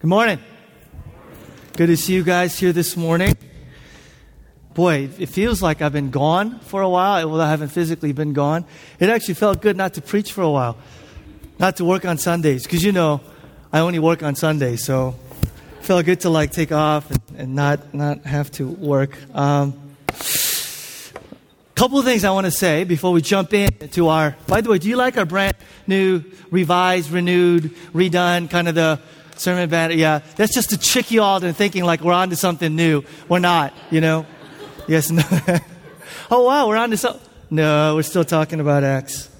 Good morning. Good to see you guys here this morning. Boy, it feels like I've been gone for a while. Well, I haven't physically been gone. It actually felt good not to preach for a while, not to work on Sundays, because you know, I only work on Sundays, so it felt good to like take off and, and not not have to work. Um, couple of things I want to say before we jump into our. By the way, do you like our brand new, revised, renewed, redone kind of the sermon banner? Yeah, that's just to trick you all into thinking like we're on to something new. We're not, you know. Yes, no. oh wow, we're on to something. No, we're still talking about Acts.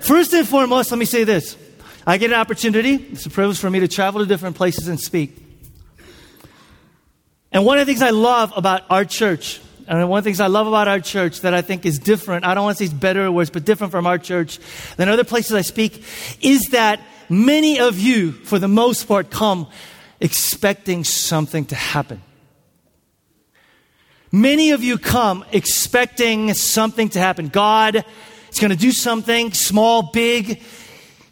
First and foremost, let me say this. I get an opportunity, it's a privilege for me to travel to different places and speak. And one of the things I love about our church and one of the things I love about our church that I think is different, I don't want to say it's better or worse, but different from our church than other places I speak, is that many of you, for the most part, come expecting something to happen. Many of you come expecting something to happen. God is going to do something, small, big.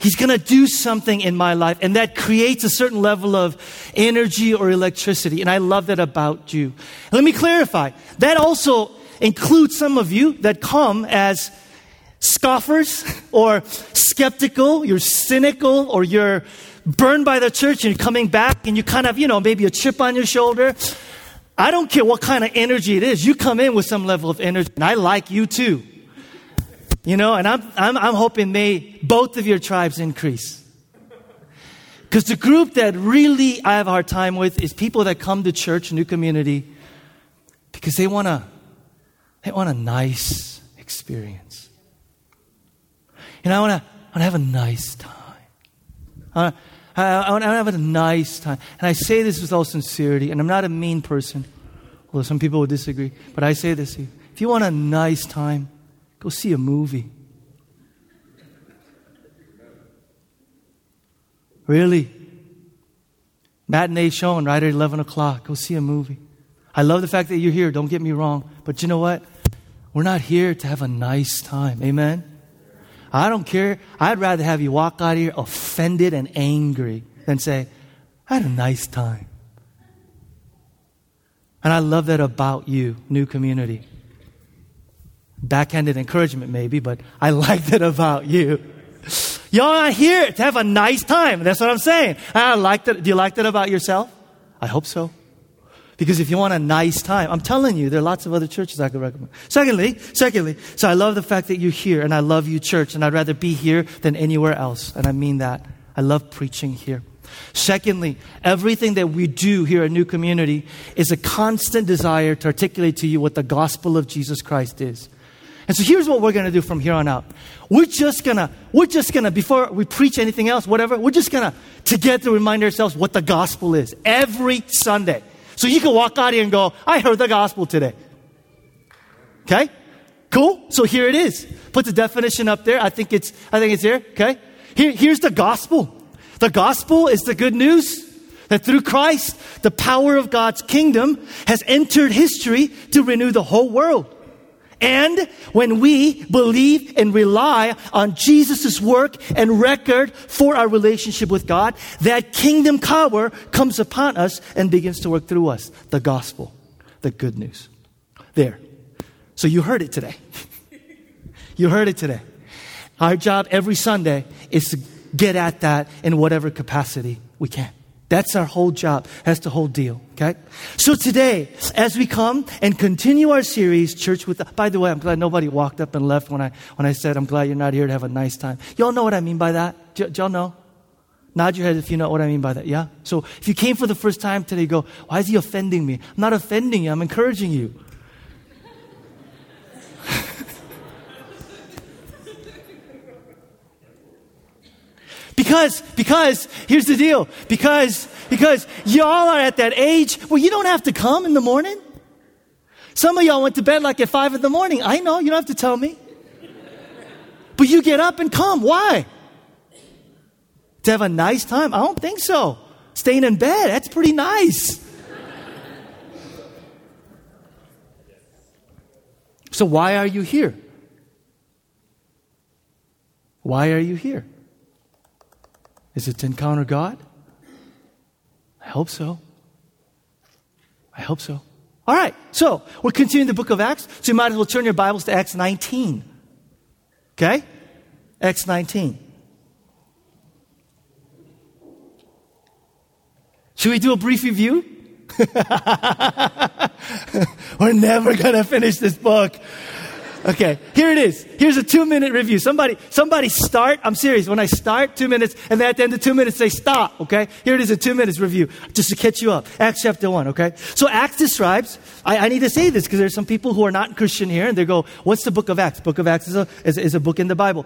He's going to do something in my life, and that creates a certain level of energy or electricity. And I love that about you. Let me clarify. That also includes some of you that come as scoffers or skeptical, you're cynical, or you're burned by the church and you're coming back and you kind of, you know, maybe a chip on your shoulder. I don't care what kind of energy it is. You come in with some level of energy, and I like you too. You know, and I'm, I'm, I'm hoping may both of your tribes increase. Because the group that really I have a hard time with is people that come to church, new community, because they want to they want a nice experience. You know, I want to I have a nice time. I, I, I want to have a nice time. And I say this with all sincerity, and I'm not a mean person, although some people would disagree, but I say this If you want a nice time, Go see a movie. Really? Matinee showing right at 11 o'clock. Go see a movie. I love the fact that you're here, don't get me wrong. But you know what? We're not here to have a nice time. Amen? I don't care. I'd rather have you walk out of here offended and angry than say, I had a nice time. And I love that about you, new community backhanded encouragement maybe, but I like that about you. Y'all are here to have a nice time. That's what I'm saying. I like that. Do you like that about yourself? I hope so. Because if you want a nice time, I'm telling you, there are lots of other churches I could recommend. Secondly, secondly, so I love the fact that you're here and I love you, church, and I'd rather be here than anywhere else. And I mean that. I love preaching here. Secondly, everything that we do here at New Community is a constant desire to articulate to you what the gospel of Jesus Christ is. And so here's what we're going to do from here on out. We're just going to, we're just going to, before we preach anything else, whatever, we're just going to together remind ourselves what the gospel is every Sunday. So you can walk out here and go, I heard the gospel today. Okay? Cool? So here it is. Put the definition up there. I think it's, I think it's there. Okay? Here, here's the gospel. The gospel is the good news that through Christ, the power of God's kingdom has entered history to renew the whole world. And when we believe and rely on Jesus' work and record for our relationship with God, that kingdom power comes upon us and begins to work through us. The gospel, the good news. There. So you heard it today. you heard it today. Our job every Sunday is to get at that in whatever capacity we can. That's our whole job. That's the whole deal. Okay? So today, as we come and continue our series, Church with, by the way, I'm glad nobody walked up and left when I, when I said, I'm glad you're not here to have a nice time. Y'all know what I mean by that? Do, do y'all know? Nod your head if you know what I mean by that. Yeah? So if you came for the first time today, go, why is he offending me? I'm not offending you. I'm encouraging you. Because, because, here's the deal. Because, because y'all are at that age where you don't have to come in the morning. Some of y'all went to bed like at five in the morning. I know, you don't have to tell me. But you get up and come. Why? To have a nice time? I don't think so. Staying in bed, that's pretty nice. So, why are you here? Why are you here? Is it to encounter God? I hope so. I hope so. All right, so we're continuing the book of Acts, so you might as well turn your Bibles to Acts 19. Okay? Acts 19. Should we do a brief review? We're never going to finish this book. Okay, here it is. Here's a two minute review. Somebody, somebody start. I'm serious. When I start, two minutes, and then at the end of two minutes, they stop. Okay, here it is, a two minutes review, just to catch you up. Acts chapter one. Okay, so Acts describes. I, I need to say this because there's some people who are not Christian here, and they go, "What's the book of Acts?" Book of Acts is a is, is a book in the Bible.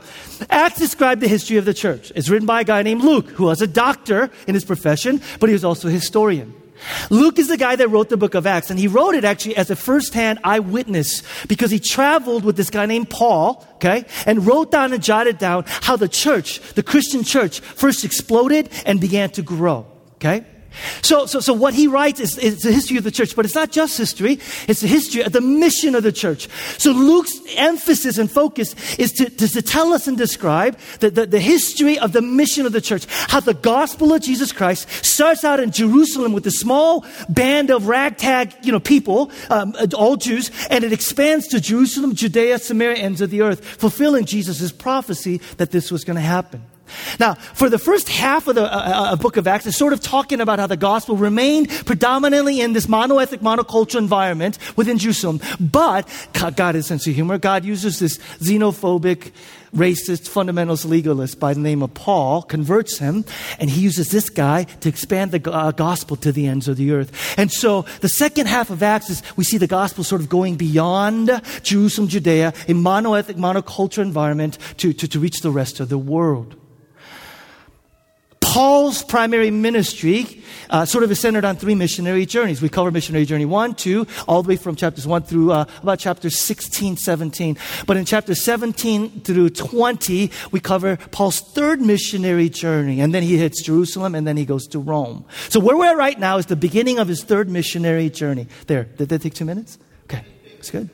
Acts described the history of the church. It's written by a guy named Luke, who was a doctor in his profession, but he was also a historian. Luke is the guy that wrote the book of Acts, and he wrote it actually as a first-hand eyewitness because he traveled with this guy named Paul, okay, and wrote down and jotted down how the church, the Christian church, first exploded and began to grow, okay? So, so, so what he writes is, is the history of the church, but it's not just history, it's the history of the mission of the church. So Luke's emphasis and focus is to, to, to tell us and describe the, the, the, history of the mission of the church. How the gospel of Jesus Christ starts out in Jerusalem with a small band of ragtag, you know, people, um, all Jews, and it expands to Jerusalem, Judea, Samaria, ends of the earth, fulfilling Jesus' prophecy that this was going to happen. Now, for the first half of the uh, uh, book of Acts, it's sort of talking about how the gospel remained predominantly in this monoethnic, monocultural environment within Jerusalem. But God has sense of humor. God uses this xenophobic, racist, fundamentalist legalist by the name of Paul, converts him, and he uses this guy to expand the uh, gospel to the ends of the earth. And so the second half of Acts is we see the gospel sort of going beyond Jerusalem, Judea, a monoethnic, monocultural environment to, to, to reach the rest of the world. Paul's primary ministry uh, sort of is centered on three missionary journeys. We cover missionary journey one, two, all the way from chapters one through uh, about chapters 16, 17. But in chapter 17 through 20, we cover Paul's third missionary journey. And then he hits Jerusalem and then he goes to Rome. So where we're at right now is the beginning of his third missionary journey. There. Did that take two minutes? Okay. That's good.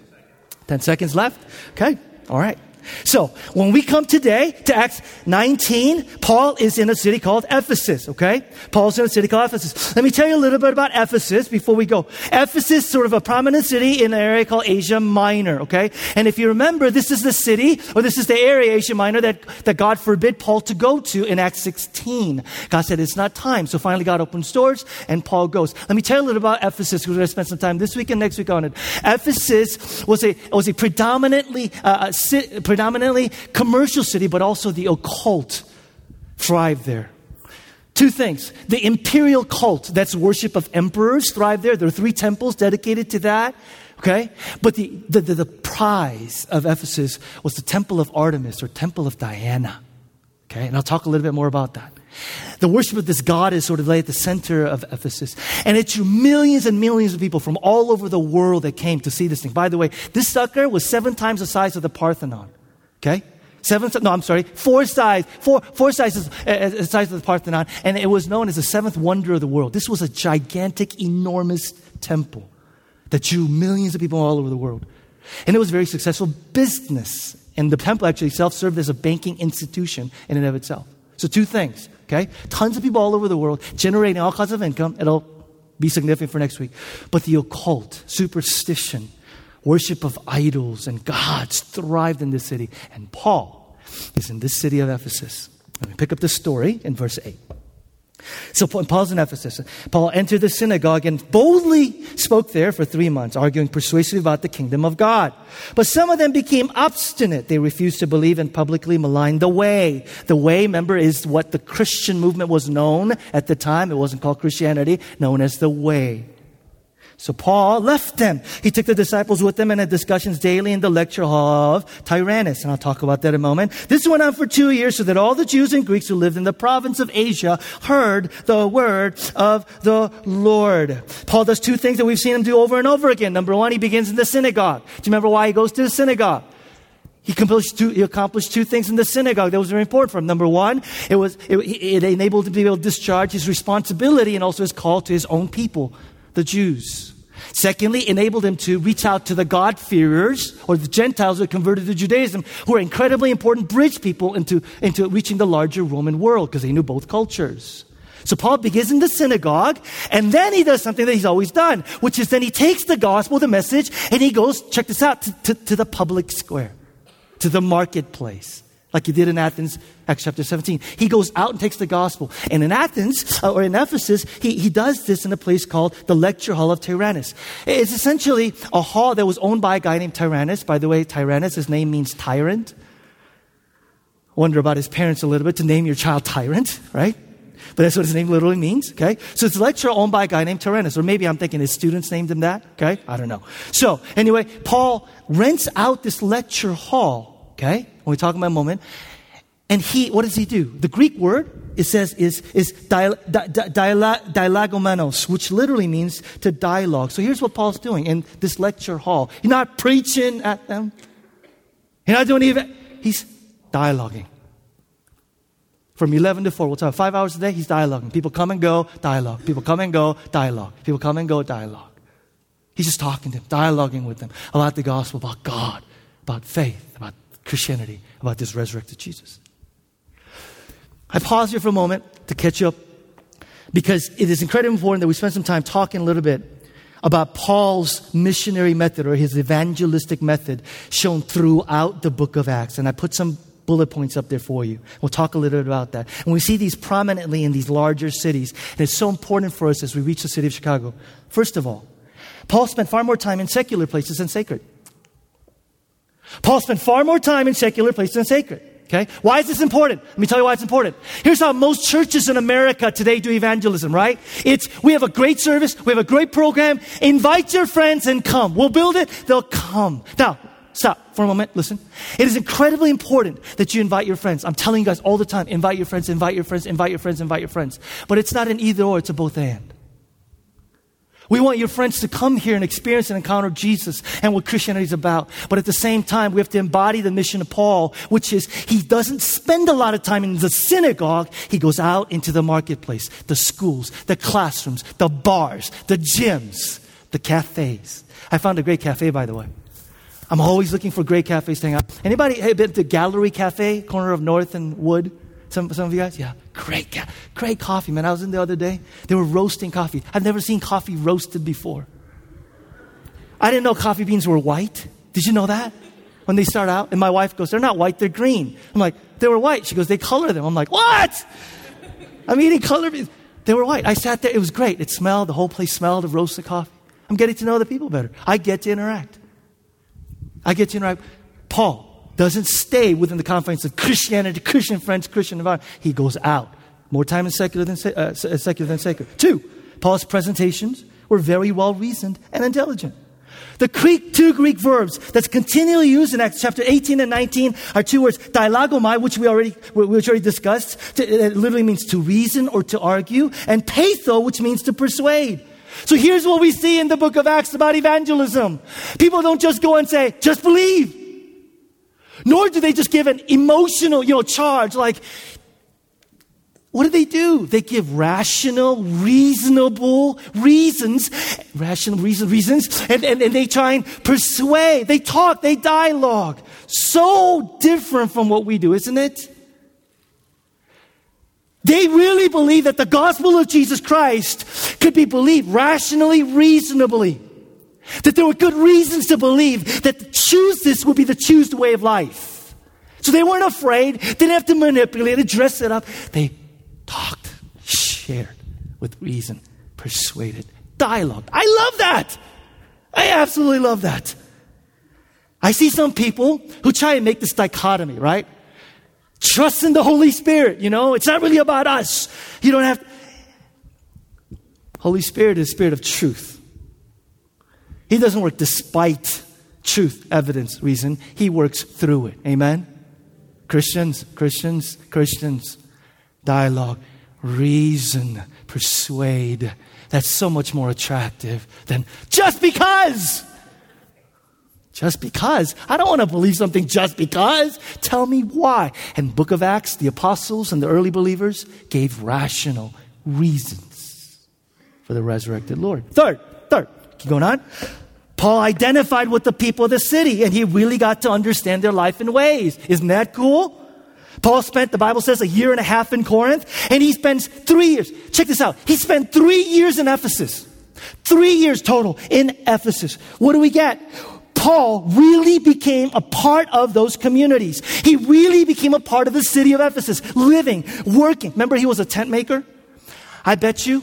10 seconds left. Okay. All right. So, when we come today to Acts 19, Paul is in a city called Ephesus, okay? Paul's in a city called Ephesus. Let me tell you a little bit about Ephesus before we go. Ephesus, sort of a prominent city in an area called Asia Minor, okay? And if you remember, this is the city, or this is the area, Asia Minor, that, that God forbid Paul to go to in Acts 16. God said it's not time. So finally God opens doors and Paul goes. Let me tell you a little about Ephesus because we're going to spend some time this week and next week on it. Ephesus was a, was a predominantly, uh, predominantly commercial city, but also the occult thrived there. Two things. The imperial cult, that's worship of emperors, thrived there. There are three temples dedicated to that. Okay? But the, the, the, the prize of Ephesus was the temple of Artemis or temple of Diana. Okay? And I'll talk a little bit more about that. The worship of this God is sort of laid at the center of Ephesus. And it drew millions and millions of people from all over the world that came to see this thing. By the way, this sucker was seven times the size of the Parthenon. Okay? Seven, no, I'm sorry, four size, four, four sizes, uh, uh, size of the Parthenon, and it was known as the seventh wonder of the world. This was a gigantic, enormous temple that drew millions of people all over the world. And it was very successful business. And the temple actually self served as a banking institution in and of itself. So two things, okay? Tons of people all over the world generating all kinds of income. It'll be significant for next week. But the occult, superstition, Worship of idols and gods thrived in this city. And Paul is in this city of Ephesus. Let me pick up the story in verse 8. So Paul's in Ephesus. Paul entered the synagogue and boldly spoke there for three months, arguing persuasively about the kingdom of God. But some of them became obstinate. They refused to believe and publicly maligned the way. The way, remember, is what the Christian movement was known at the time. It wasn't called Christianity, known as the way. So Paul left them. He took the disciples with him and had discussions daily in the lecture hall of Tyrannus. And I'll talk about that in a moment. This went on for two years so that all the Jews and Greeks who lived in the province of Asia heard the word of the Lord. Paul does two things that we've seen him do over and over again. Number one, he begins in the synagogue. Do you remember why he goes to the synagogue? He accomplished, two, he accomplished two things in the synagogue that was very important for him. Number one, it was it, it enabled him to be able to discharge his responsibility and also his call to his own people, the Jews. Secondly, enabled him to reach out to the God-fearers or the Gentiles who converted to Judaism, who were incredibly important bridge people into, into reaching the larger Roman world because they knew both cultures. So Paul begins in the synagogue, and then he does something that he's always done, which is then he takes the gospel, the message, and he goes, check this out, to, to, to the public square, to the marketplace like he did in Athens, Acts chapter 17. He goes out and takes the gospel. And in Athens, uh, or in Ephesus, he, he does this in a place called the Lecture Hall of Tyrannus. It's essentially a hall that was owned by a guy named Tyrannus. By the way, Tyrannus, his name means tyrant. Wonder about his parents a little bit to name your child tyrant, right? But that's what his name literally means, okay? So it's a lecture owned by a guy named Tyrannus, or maybe I'm thinking his students named him that, okay? I don't know. So anyway, Paul rents out this lecture hall, okay? When we talk about a moment. And he, what does he do? The Greek word, it says, is, is dial, di, di, dialogomenos, which literally means to dialogue. So here's what Paul's doing in this lecture hall. He's not preaching at them. He's not doing even, he's dialoguing. From 11 to 4, we'll talk five hours a day, he's dialoguing. People come and go, dialogue. People come and go, dialogue. People come and go, dialogue. He's just talking to them, dialoguing with them about the gospel, about God, about faith, about Christianity, about this resurrected Jesus. I pause here for a moment to catch up because it is incredibly important that we spend some time talking a little bit about Paul's missionary method or his evangelistic method shown throughout the book of Acts. And I put some bullet points up there for you. We'll talk a little bit about that. And we see these prominently in these larger cities. And it's so important for us as we reach the city of Chicago. First of all, Paul spent far more time in secular places than sacred. Paul spent far more time in secular places than sacred. Okay? Why is this important? Let me tell you why it's important. Here's how most churches in America today do evangelism, right? It's, we have a great service, we have a great program, invite your friends and come. We'll build it, they'll come. Now, stop for a moment, listen. It is incredibly important that you invite your friends. I'm telling you guys all the time, invite your friends, invite your friends, invite your friends, invite your friends. But it's not an either or, it's a both and. We want your friends to come here and experience and encounter Jesus and what Christianity is about. But at the same time, we have to embody the mission of Paul, which is he doesn't spend a lot of time in the synagogue. He goes out into the marketplace, the schools, the classrooms, the bars, the gyms, the cafes. I found a great cafe, by the way. I'm always looking for great cafes to hang out. Anybody been to Gallery Cafe, corner of North and Wood? Some, some of you guys? Yeah. Great, great coffee, man. I was in the other day. They were roasting coffee. I've never seen coffee roasted before. I didn't know coffee beans were white. Did you know that? When they start out, and my wife goes, they're not white, they're green. I'm like, they were white. She goes, they color them. I'm like, what? I'm eating color beans. They were white. I sat there. It was great. It smelled, the whole place smelled of roasted coffee. I'm getting to know the people better. I get to interact. I get to interact. Paul, doesn't stay within the confines of Christianity, Christian friends, Christian environment. He goes out. More time in secular than, uh, secular than sacred. Two, Paul's presentations were very well reasoned and intelligent. The Greek, two Greek verbs that's continually used in Acts chapter 18 and 19 are two words, dialogomai, which we already, which already discussed. it literally means to reason or to argue, and patho, which means to persuade. So here's what we see in the book of Acts about evangelism. People don't just go and say, just believe. Nor do they just give an emotional, you know, charge like, what do they do? They give rational, reasonable reasons, rational reason, reasons, and, and, and they try and persuade. They talk, they dialogue. So different from what we do, isn't it? They really believe that the gospel of Jesus Christ could be believed rationally, reasonably. That there were good reasons to believe that to choose this would be the choose way of life. So they weren't afraid, They didn't have to manipulate it, dress it up. They talked, shared with reason, persuaded, dialogue. I love that. I absolutely love that. I see some people who try and make this dichotomy, right? Trust in the Holy Spirit, you know, it's not really about us. You don't have. Holy Spirit is spirit of truth. He doesn't work despite truth, evidence, reason. He works through it. Amen? Christians, Christians, Christians, dialogue, reason, persuade. That's so much more attractive than just because. Just because. I don't want to believe something just because. Tell me why. And book of Acts, the apostles and the early believers gave rational reasons for the resurrected Lord. Third, third, keep going on. Paul identified with the people of the city and he really got to understand their life and ways. Isn't that cool? Paul spent, the Bible says, a year and a half in Corinth, and he spends three years. Check this out. He spent three years in Ephesus. Three years total in Ephesus. What do we get? Paul really became a part of those communities. He really became a part of the city of Ephesus, living, working. Remember, he was a tent maker? I bet you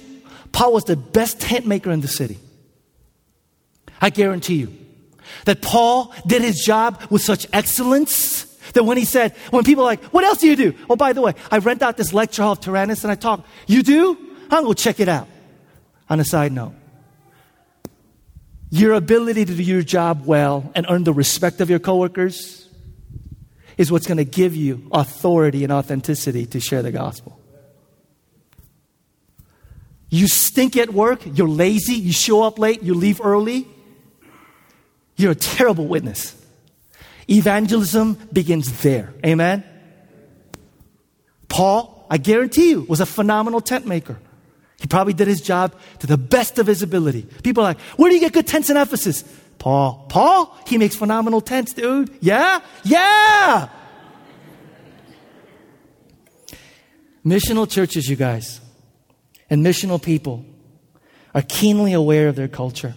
Paul was the best tent maker in the city. I guarantee you that Paul did his job with such excellence that when he said, when people are like, what else do you do? Oh, by the way, I rent out this lecture hall of Tyrannus and I talk. You do? Going to check it out. On a side note, your ability to do your job well and earn the respect of your coworkers is what's going to give you authority and authenticity to share the gospel. You stink at work, you're lazy, you show up late, you leave early, you're a terrible witness. Evangelism begins there. Amen? Paul, I guarantee you, was a phenomenal tent maker. He probably did his job to the best of his ability. People are like, where do you get good tents in Ephesus? Paul. Paul? He makes phenomenal tents, dude. Yeah? Yeah! Missional churches, you guys, and missional people are keenly aware of their culture.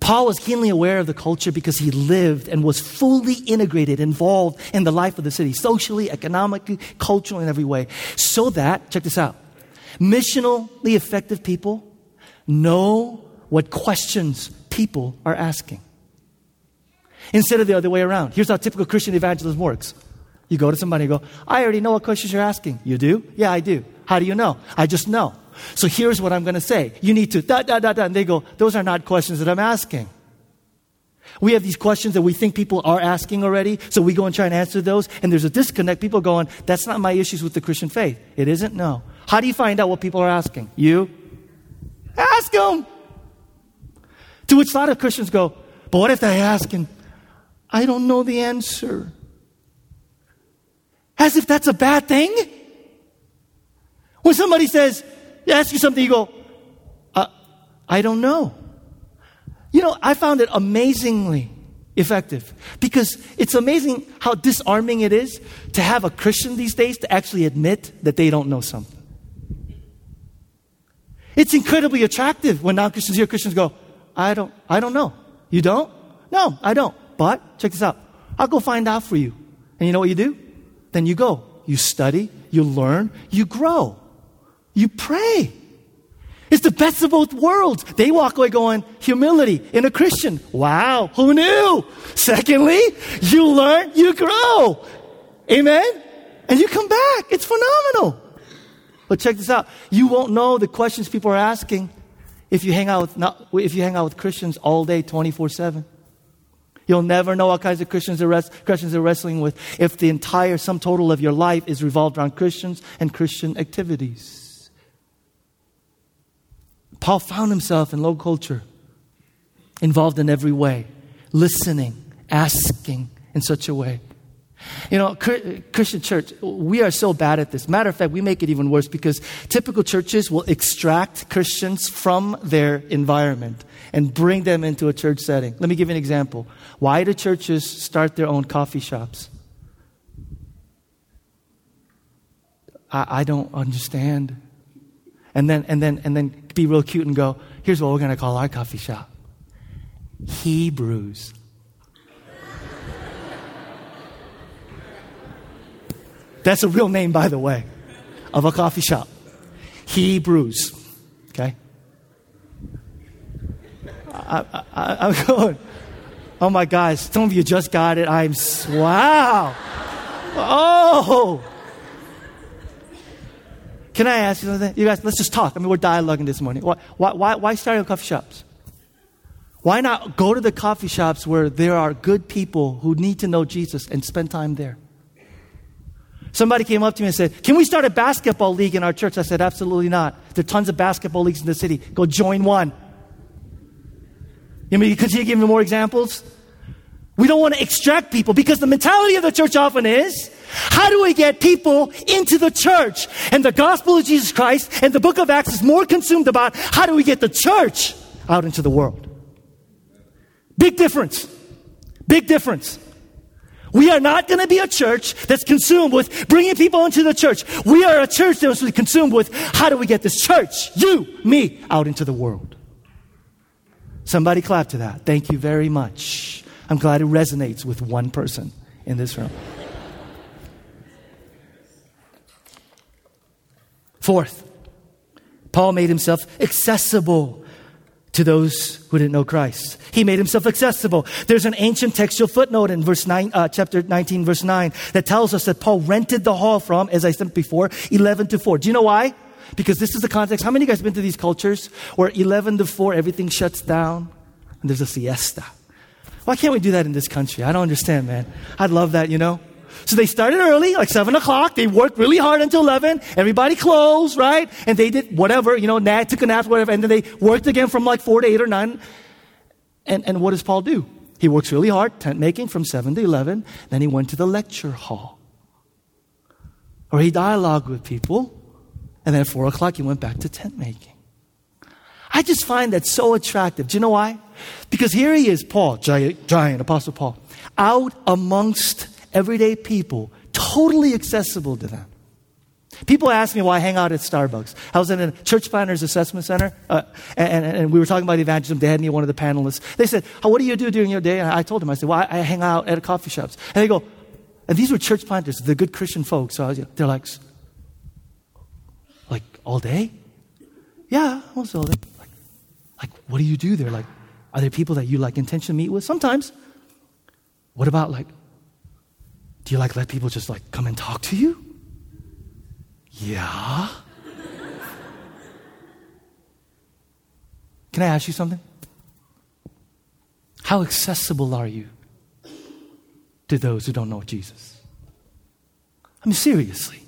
Paul was keenly aware of the culture because he lived and was fully integrated, involved in the life of the city, socially, economically, culturally, in every way. So that, check this out, missionally effective people know what questions people are asking. Instead of the other way around. Here's how typical Christian evangelism works. You go to somebody and go, I already know what questions you're asking. You do? Yeah, I do. How do you know? I just know. So here's what I'm going to say. You need to da, da, da, da. And they go, those are not questions that I'm asking. We have these questions that we think people are asking already, so we go and try and answer those, and there's a disconnect. People going, that's not my issues with the Christian faith. It isn't? No. How do you find out what people are asking? You? Ask them. To which a lot of Christians go, but what if they ask and I don't know the answer? As if that's a bad thing. When somebody says, ask you something, you go, uh, I don't know. You know, I found it amazingly effective because it's amazing how disarming it is to have a Christian these days to actually admit that they don't know something. It's incredibly attractive when non Christians hear Christians go, I don't, I don't know. You don't? No, I don't. But check this out. I'll go find out for you. And you know what you do? Then you go. You study, you learn, you grow. You pray. It's the best of both worlds. They walk away going, humility in a Christian. Wow, who knew? Secondly, you learn, you grow. Amen? And you come back. It's phenomenal. But check this out. You won't know the questions people are asking if you hang out with, not, if you hang out with Christians all day, 24 7. You'll never know what kinds of Christians are, Christians are wrestling with if the entire sum total of your life is revolved around Christians and Christian activities. Paul found himself in low culture, involved in every way, listening, asking in such a way. You know, Christian church, we are so bad at this. Matter of fact, we make it even worse because typical churches will extract Christians from their environment and bring them into a church setting. Let me give you an example. Why do churches start their own coffee shops? I, I don't understand and then, and then, and then be real cute and go, here's what we're going to call our coffee shop Hebrews. That's a real name, by the way, of a coffee shop. Hebrews. Okay? I, am going, oh my gosh, some of you just got it. I'm, wow. Oh. Can I ask you something? You guys, let's just talk. I mean, we're dialoguing this morning. Why, why, why start coffee shops? Why not go to the coffee shops where there are good people who need to know Jesus and spend time there? Somebody came up to me and said, Can we start a basketball league in our church? I said, Absolutely not. There are tons of basketball leagues in the city. Go join one. You mean, continue giving me more examples? We don't want to extract people because the mentality of the church often is how do we get people into the church? And the gospel of Jesus Christ and the book of Acts is more consumed about how do we get the church out into the world. Big difference. Big difference. We are not going to be a church that's consumed with bringing people into the church. We are a church that's consumed with how do we get this church, you, me, out into the world. Somebody clap to that. Thank you very much. I'm glad it resonates with one person in this room. Fourth, Paul made himself accessible to those who didn't know Christ. He made himself accessible. There's an ancient textual footnote in verse 9, uh, chapter 19, verse 9, that tells us that Paul rented the hall from, as I said before, 11 to 4. Do you know why? Because this is the context. How many of you guys been to these cultures where 11 to 4, everything shuts down and there's a siesta? Why can't we do that in this country? I don't understand, man. I'd love that, you know? So they started early, like 7 o'clock. They worked really hard until 11. Everybody closed, right? And they did whatever, you know, nap, took a nap, whatever. And then they worked again from like 4 to 8 or 9. And, and what does Paul do? He works really hard, tent making from 7 to 11. Then he went to the lecture hall. where he dialogued with people. And then at 4 o'clock, he went back to tent making. I just find that so attractive. Do you know why? Because here he is, Paul, giant, giant Apostle Paul, out amongst everyday people, totally accessible to them. People ask me why I hang out at Starbucks. I was in a church planters assessment center, uh, and, and, we were talking about evangelism. They had me one of the panelists. They said, oh, "What do you do during your day?" And I told them, "I said, well, I, I hang out at coffee shops." And they go, and these were church planters, the good Christian folks. So was, they're like, like all day? Yeah, almost all day. Like, like, what do you do there? Like, are there people that you like intentionally meet with? Sometimes. What about like do you like let people just like come and talk to you? Yeah. Can I ask you something? How accessible are you to those who don't know Jesus? I mean, seriously.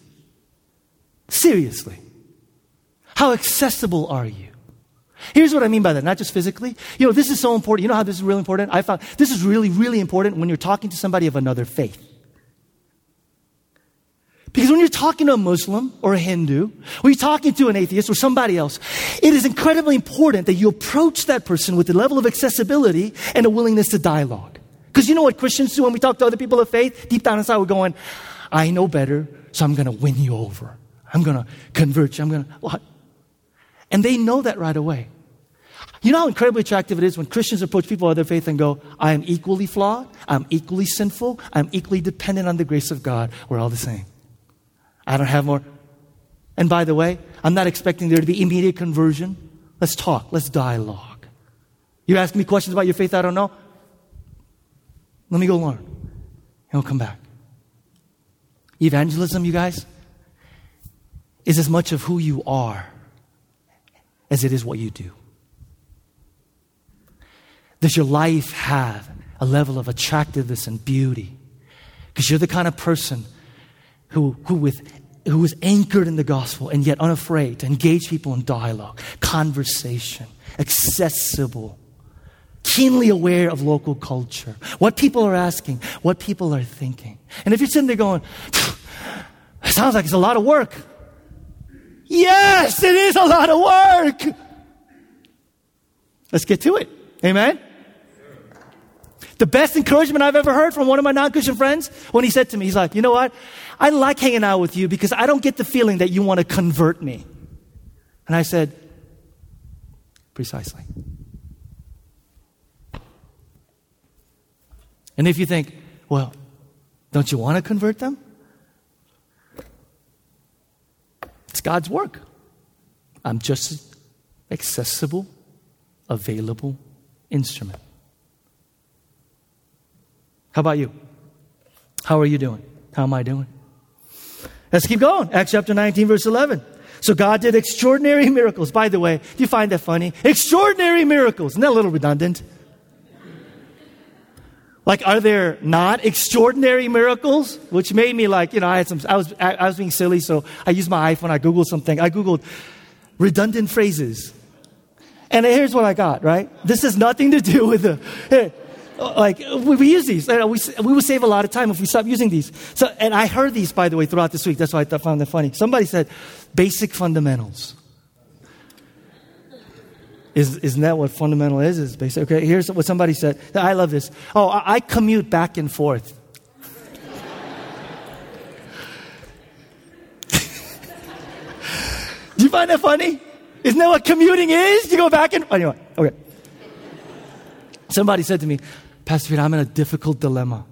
Seriously. How accessible are you? Here's what I mean by that, not just physically. You know, this is so important. You know how this is really important? I found this is really, really important when you're talking to somebody of another faith. Because when you're talking to a Muslim or a Hindu, or you're talking to an atheist or somebody else, it is incredibly important that you approach that person with a level of accessibility and a willingness to dialogue. Because you know what Christians do when we talk to other people of faith? Deep down inside, we're going, I know better, so I'm going to win you over. I'm going to convert you. I'm going to. What? And they know that right away. You know how incredibly attractive it is when Christians approach people of their faith and go, I am equally flawed, I'm equally sinful, I'm equally dependent on the grace of God. We're all the same. I don't have more. And by the way, I'm not expecting there to be immediate conversion. Let's talk. Let's dialogue. You ask me questions about your faith I don't know? Let me go learn. And we'll come back. Evangelism, you guys, is as much of who you are as it is what you do. Does your life have a level of attractiveness and beauty? Because you're the kind of person who, who with who was anchored in the gospel and yet unafraid to engage people in dialogue, conversation, accessible, keenly aware of local culture, what people are asking, what people are thinking. And if you're sitting there going, it sounds like it's a lot of work. Yes, it is a lot of work. Let's get to it. Amen. The best encouragement I've ever heard from one of my non Christian friends when he said to me, he's like, you know what? I like hanging out with you because I don't get the feeling that you want to convert me. And I said, precisely. And if you think, well, don't you want to convert them? It's God's work. I'm just an accessible, available instrument. How about you? How are you doing? How am I doing? Let's keep going. Acts chapter 19, verse 11. So God did extraordinary miracles. By the way, do you find that funny? Extraordinary miracles. Isn't that a little redundant? Like, are there not extraordinary miracles? Which made me like, you know, I had some, I was, I was being silly, so I used my iPhone, I Googled something. I Googled redundant phrases. And here's what I got, right? This has nothing to do with the, like we, we use these. We, we would save a lot of time if we stop using these. So, and I heard these by the way throughout this week. That's why I found them funny. Somebody said, "Basic fundamentals." Is, isn't that what fundamental is? Is basic? Okay, here's what somebody said. I love this. Oh, I, I commute back and forth. Do you find that funny? Isn't that what commuting is? You go back and anyway. Okay. Somebody said to me, Pastor Peter, I'm in a difficult dilemma.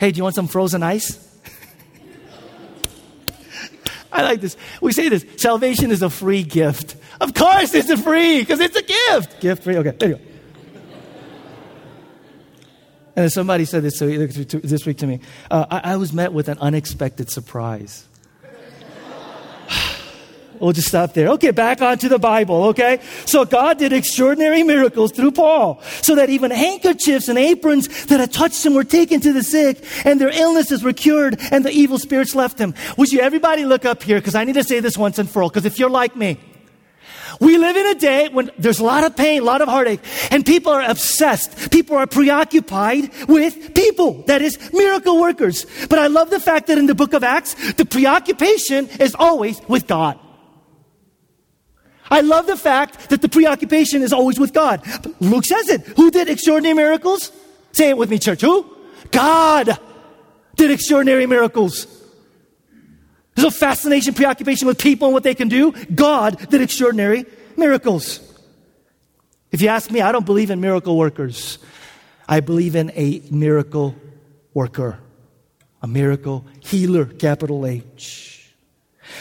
Hey, do you want some frozen ice? I like this. We say this salvation is a free gift. Of course, it's a free because it's a gift. Gift free. Okay, there you go. And somebody said this this week to me. Uh, I, I was met with an unexpected surprise. We'll just stop there. Okay, back onto the Bible, okay? So God did extraordinary miracles through Paul so that even handkerchiefs and aprons that had touched him were taken to the sick and their illnesses were cured and the evil spirits left them. Would you everybody look up here? Because I need to say this once and for all. Because if you're like me, we live in a day when there's a lot of pain, a lot of heartache, and people are obsessed. People are preoccupied with people. That is, miracle workers. But I love the fact that in the book of Acts, the preoccupation is always with God. I love the fact that the preoccupation is always with God. Luke says it. Who did extraordinary miracles? Say it with me, church. Who? God did extraordinary miracles. There's a fascination, preoccupation with people and what they can do. God did extraordinary miracles. If you ask me, I don't believe in miracle workers. I believe in a miracle worker, a miracle healer, capital H.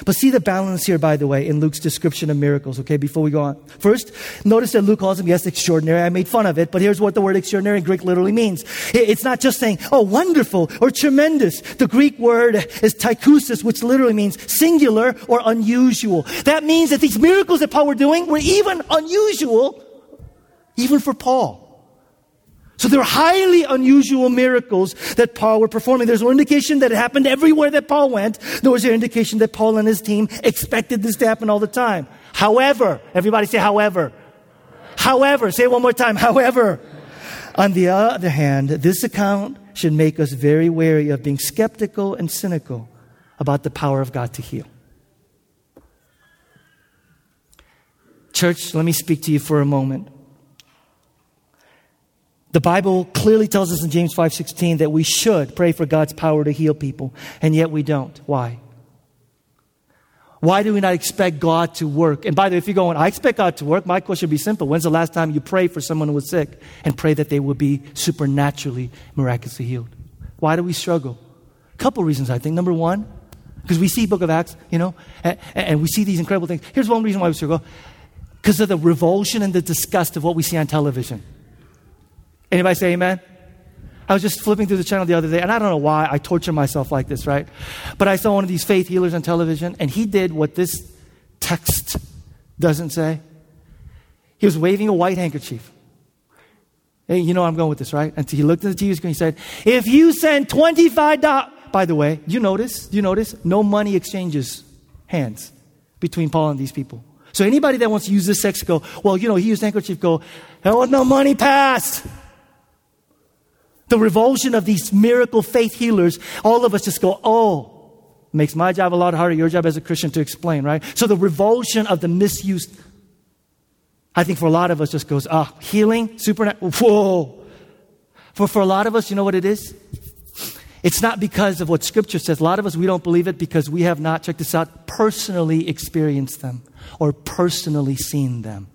But see the balance here, by the way, in Luke's description of miracles, okay, before we go on. First, notice that Luke calls them, yes, extraordinary. I made fun of it, but here's what the word extraordinary in Greek literally means. It's not just saying, oh, wonderful or tremendous. The Greek word is taikusis, which literally means singular or unusual. That means that these miracles that Paul were doing were even unusual, even for Paul. So there are highly unusual miracles that Paul were performing. There's no indication that it happened everywhere that Paul went, nor is there indication that Paul and his team expected this to happen all the time. However, everybody say however. However, say it one more time. However, on the other hand, this account should make us very wary of being skeptical and cynical about the power of God to heal. Church, let me speak to you for a moment. The Bible clearly tells us in James 5:16 that we should pray for God's power to heal people, and yet we don't. Why? Why do we not expect God to work? And by the way, if you're going, I expect God to work, my question would be simple. When's the last time you prayed for someone who was sick and pray that they would be supernaturally, miraculously healed? Why do we struggle? A couple reasons, I think. Number one, because we see Book of Acts, you know, and, and we see these incredible things. Here's one reason why we struggle. Because of the revulsion and the disgust of what we see on television. Anybody say amen? I was just flipping through the channel the other day, and I don't know why I torture myself like this, right? But I saw one of these faith healers on television, and he did what this text doesn't say. He was waving a white handkerchief. Hey, you know I'm going with this, right? And he looked at the TV screen and said, If you send $25, by the way, you notice, you notice, no money exchanges hands between Paul and these people. So anybody that wants to use this text go, well, you know, he used handkerchief, go, there was no money passed the revulsion of these miracle faith healers, all of us just go, oh, makes my job a lot harder, your job as a Christian to explain, right? So the revulsion of the misuse, I think for a lot of us just goes, ah, healing, supernatural, whoa. For, for a lot of us, you know what it is? It's not because of what Scripture says. A lot of us, we don't believe it because we have not, check this out, personally experienced them or personally seen them.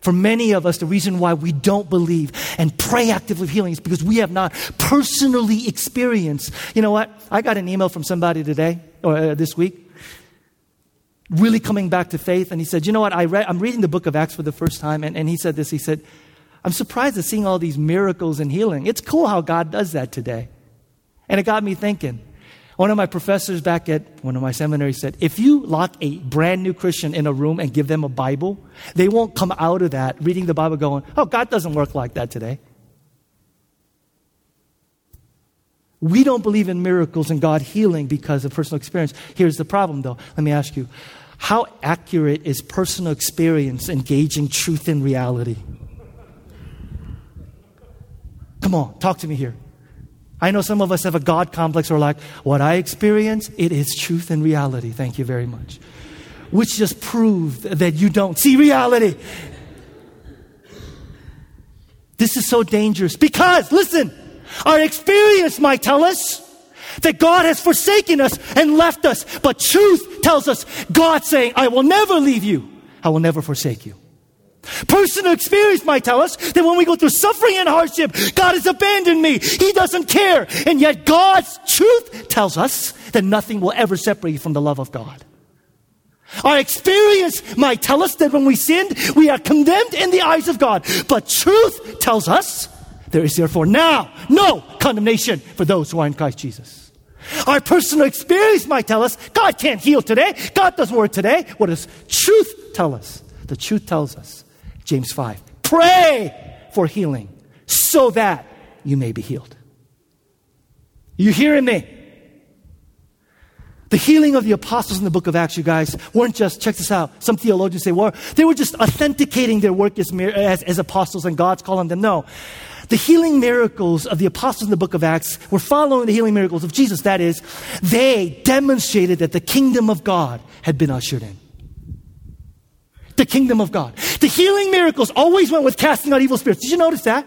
For many of us, the reason why we don't believe and pray actively healing is because we have not personally experienced. You know what? I got an email from somebody today or uh, this week, really coming back to faith, and he said, "You know what? I read, I'm reading the book of Acts for the first time, and, and he said this. He said, "I'm surprised at seeing all these miracles and healing. It's cool how God does that today." And it got me thinking. One of my professors back at one of my seminaries said, if you lock a brand new Christian in a room and give them a Bible, they won't come out of that reading the Bible going, oh, God doesn't work like that today. We don't believe in miracles and God healing because of personal experience. Here's the problem, though. Let me ask you how accurate is personal experience engaging truth in reality? Come on, talk to me here. I know some of us have a God complex or like, what I experience, it is truth and reality. Thank you very much. Which just proved that you don't see reality. This is so dangerous because, listen, our experience might tell us that God has forsaken us and left us. But truth tells us God saying, I will never leave you. I will never forsake you. Personal experience might tell us that when we go through suffering and hardship, God has abandoned me. He doesn't care. And yet God's truth tells us that nothing will ever separate you from the love of God. Our experience might tell us that when we sinned, we are condemned in the eyes of God. But truth tells us there is therefore now no condemnation for those who are in Christ Jesus. Our personal experience might tell us God can't heal today. God doesn't work today. What does truth tell us? The truth tells us, James 5, pray for healing so that you may be healed. You hearing me? The healing of the apostles in the book of Acts, you guys, weren't just, check this out, some theologians say, well, they were just authenticating their work as, as, as apostles and God's calling them. No. The healing miracles of the apostles in the book of Acts were following the healing miracles of Jesus. That is, they demonstrated that the kingdom of God had been ushered in. The kingdom of God. The healing miracles always went with casting out evil spirits. Did you notice that?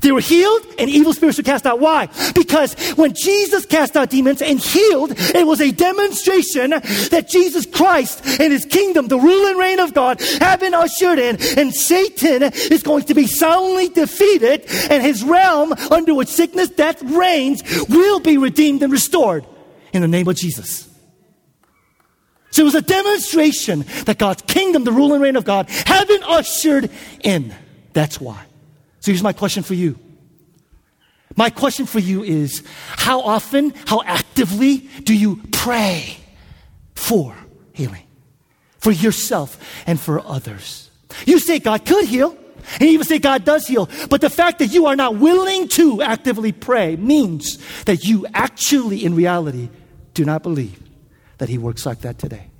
They were healed and evil spirits were cast out. Why? Because when Jesus cast out demons and healed, it was a demonstration that Jesus Christ and his kingdom, the rule and reign of God, have been ushered in and Satan is going to be soundly defeated and his realm under which sickness, death reigns will be redeemed and restored in the name of Jesus. So it was a demonstration that God's kingdom, the rule and reign of God, have been ushered in. That's why. So here's my question for you. My question for you is how often, how actively do you pray for healing? For yourself and for others. You say God could heal, and you even say God does heal, but the fact that you are not willing to actively pray means that you actually, in reality, do not believe that He works like that today.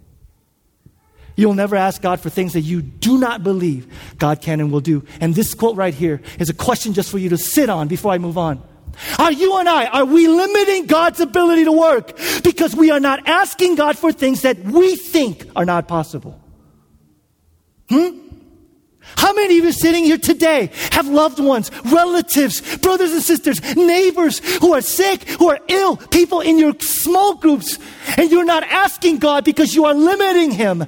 You'll never ask God for things that you do not believe God can and will do. And this quote right here is a question just for you to sit on before I move on. Are you and I, are we limiting God's ability to work because we are not asking God for things that we think are not possible? Hmm? How many of you sitting here today have loved ones, relatives, brothers and sisters, neighbors who are sick, who are ill, people in your small groups, and you're not asking God because you are limiting Him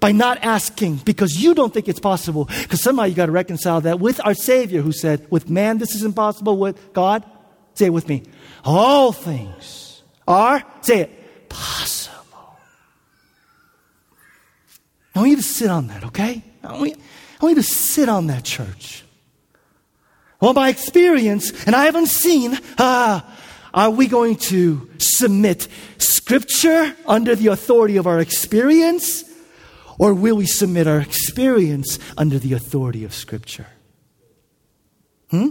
by not asking because you don't think it's possible. Because somehow you got to reconcile that with our Savior who said, with man this is impossible, with God, say it with me, all things are, say it, possible. I want you to sit on that, okay? I want you, to sit on that, church. Well, by experience, and I haven't seen, ah, are we going to submit Scripture under the authority of our experience? Or will we submit our experience under the authority of Scripture? Hmm?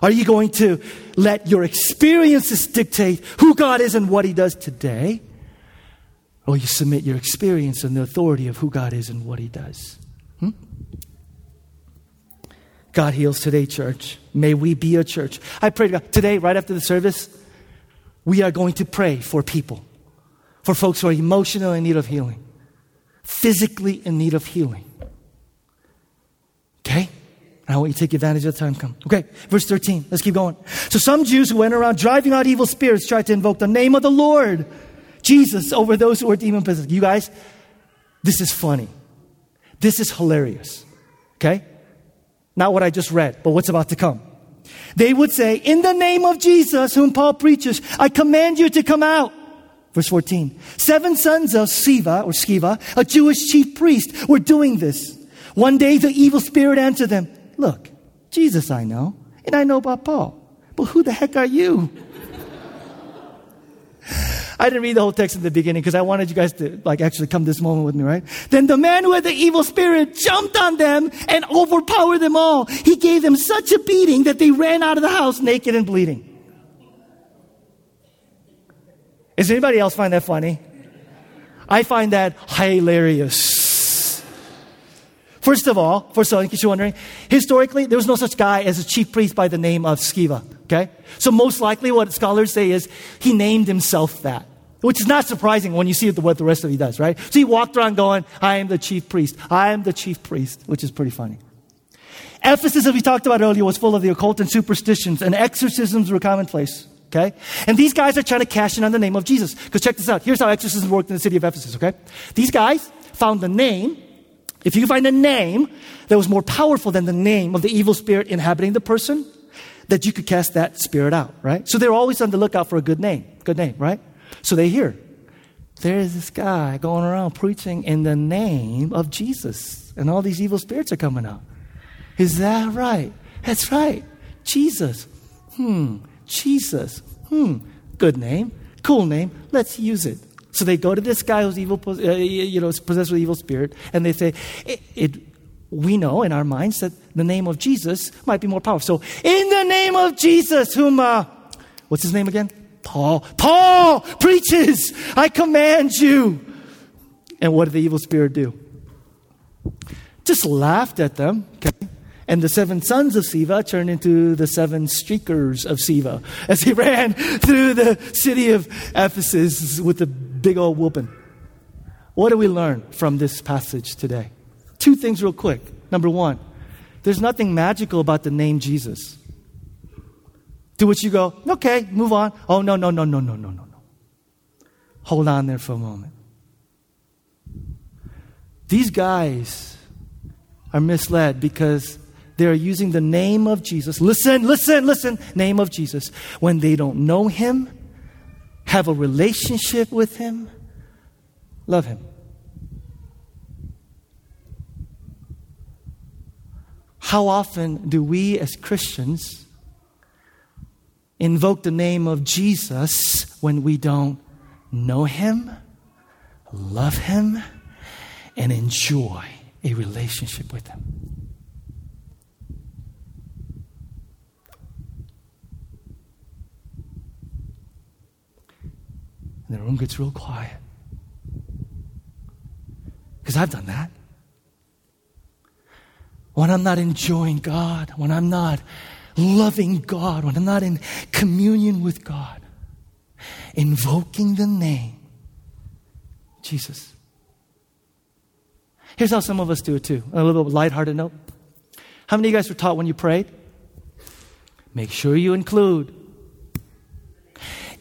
Are you going to let your experiences dictate who God is and what He does today? Or you submit your experience and the authority of who God is and what He does? Hmm? God heals today, church. May we be a church. I pray to God today, right after the service, we are going to pray for people, for folks who are emotionally in need of healing physically in need of healing. Okay? I want you to take advantage of the time come. Okay, verse 13. Let's keep going. So some Jews who went around driving out evil spirits tried to invoke the name of the Lord, Jesus, over those who were demon possessed. You guys, this is funny. This is hilarious. Okay? Not what I just read, but what's about to come. They would say, In the name of Jesus, whom Paul preaches, I command you to come out. Verse 14. Seven sons of Siva or Sceva, a Jewish chief priest, were doing this. One day the evil spirit answered them, Look, Jesus I know, and I know about Paul. But who the heck are you? I didn't read the whole text in the beginning because I wanted you guys to like actually come this moment with me, right? Then the man who had the evil spirit jumped on them and overpowered them all. He gave them such a beating that they ran out of the house naked and bleeding. Does anybody else find that funny? I find that hilarious. First of all, first of all, in case you're wondering, historically, there was no such guy as a chief priest by the name of Sceva. Okay? So most likely what scholars say is he named himself that. Which is not surprising when you see what the rest of he does, right? So he walked around going, I am the chief priest. I am the chief priest, which is pretty funny. Ephesus, as we talked about earlier, was full of the occult and superstitions, and exorcisms were commonplace. Okay? And these guys are trying to cash in on the name of Jesus. Because check this out. Here's how exorcism worked in the city of Ephesus, okay? These guys found the name. If you find a name that was more powerful than the name of the evil spirit inhabiting the person, that you could cast that spirit out, right? So they're always on the lookout for a good name. Good name, right? So they hear, there's this guy going around preaching in the name of Jesus, and all these evil spirits are coming out. Is that right? That's right. Jesus. Hmm. Jesus. Hmm. Good name. Cool name. Let's use it. So they go to this guy who's evil, uh, you know, possessed with evil spirit, and they say, it, it, we know in our minds that the name of Jesus might be more powerful. So, in the name of Jesus, whom, uh, what's his name again? Paul. Paul preaches, I command you. And what did the evil spirit do? Just laughed at them. Okay? And the seven sons of Siva turned into the seven streakers of Siva as he ran through the city of Ephesus with a big old whooping. What do we learn from this passage today? Two things, real quick. Number one, there's nothing magical about the name Jesus. To which you go, okay, move on. Oh, no, no, no, no, no, no, no, no. Hold on there for a moment. These guys are misled because they're using the name of Jesus. Listen, listen, listen. Name of Jesus. When they don't know Him, have a relationship with Him, love Him. How often do we as Christians invoke the name of Jesus when we don't know Him, love Him, and enjoy a relationship with Him? and the room gets real quiet. Because I've done that. When I'm not enjoying God, when I'm not loving God, when I'm not in communion with God, invoking the name Jesus. Here's how some of us do it too. A little lighthearted note. How many of you guys were taught when you prayed? Make sure you include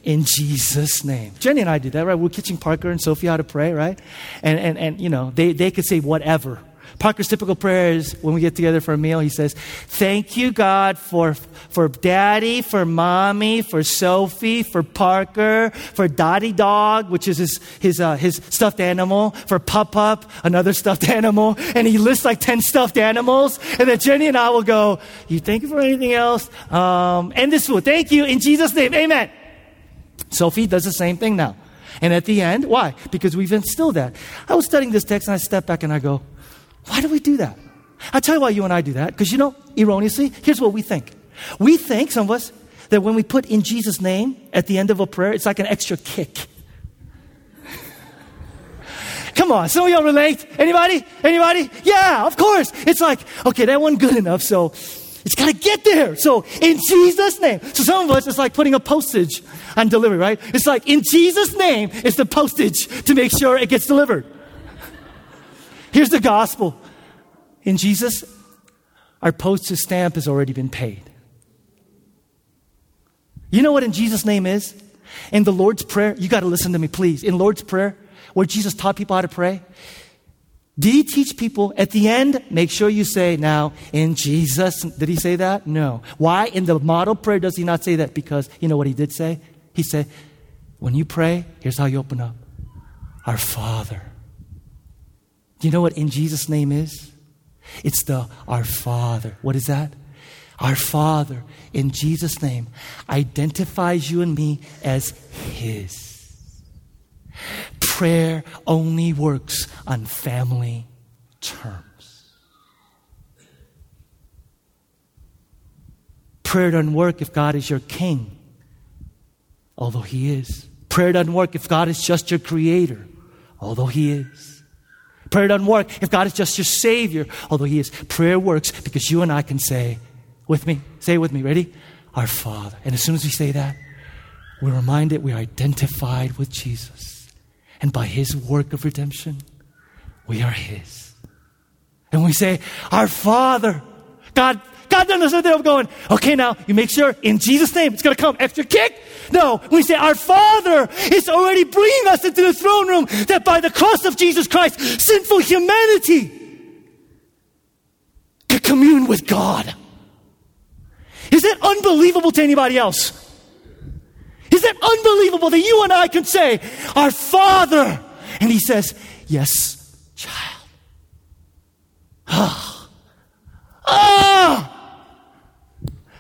in Jesus' name. Jenny and I did that, right? We're teaching Parker and Sophie how to pray, right? And, and, and you know, they, they could say whatever. Parker's typical prayer is when we get together for a meal, he says, Thank you, God, for, for daddy, for mommy, for Sophie, for Parker, for Dottie Dog, which is his, his, uh, his stuffed animal, for Pup Pup, another stuffed animal. And he lists like 10 stuffed animals. And then Jenny and I will go, You thank you for anything else? Um, and this food, thank you in Jesus' name. Amen. Sophie does the same thing now. And at the end, why? Because we've instilled that. I was studying this text and I step back and I go, why do we do that? I'll tell you why you and I do that. Because you know, erroneously, here's what we think. We think, some of us, that when we put in Jesus' name at the end of a prayer, it's like an extra kick. Come on, some of y'all relate? Anybody? Anybody? Yeah, of course. It's like, okay, that wasn't good enough, so it's got to get there. So in Jesus' name. So some of us, it's like putting a postage on delivery, right? It's like in Jesus' name, it's the postage to make sure it gets delivered. Here's the gospel. In Jesus, our postage stamp has already been paid. You know what in Jesus' name is? In the Lord's Prayer, you got to listen to me, please. In Lord's Prayer, where Jesus taught people how to pray, did he teach people at the end? Make sure you say, now, in Jesus. Did he say that? No. Why? In the model prayer, does he not say that? Because you know what he did say? He said, when you pray, here's how you open up Our Father. Do you know what in Jesus' name is? It's the Our Father. What is that? Our Father, in Jesus' name, identifies you and me as His. Prayer only works on family terms. Prayer doesn't work if God is your king, although He is. Prayer doesn't work if God is just your creator, although He is. Prayer doesn't work if God is just your Savior, although He is. Prayer works because you and I can say, with me, say it with me, ready? Our Father. And as soon as we say that, we're reminded we're identified with Jesus. And by his work of redemption, we are his. And we say, Our Father, God, God doesn't sit going, okay, now you make sure in Jesus' name it's going to come. Extra kick? No. We say, our Father is already bringing us into the throne room that by the cross of Jesus Christ, sinful humanity could commune with God. Is that unbelievable to anybody else? Is that unbelievable that you and I can say, Our Father? And He says, Yes, child. Ah. Ah.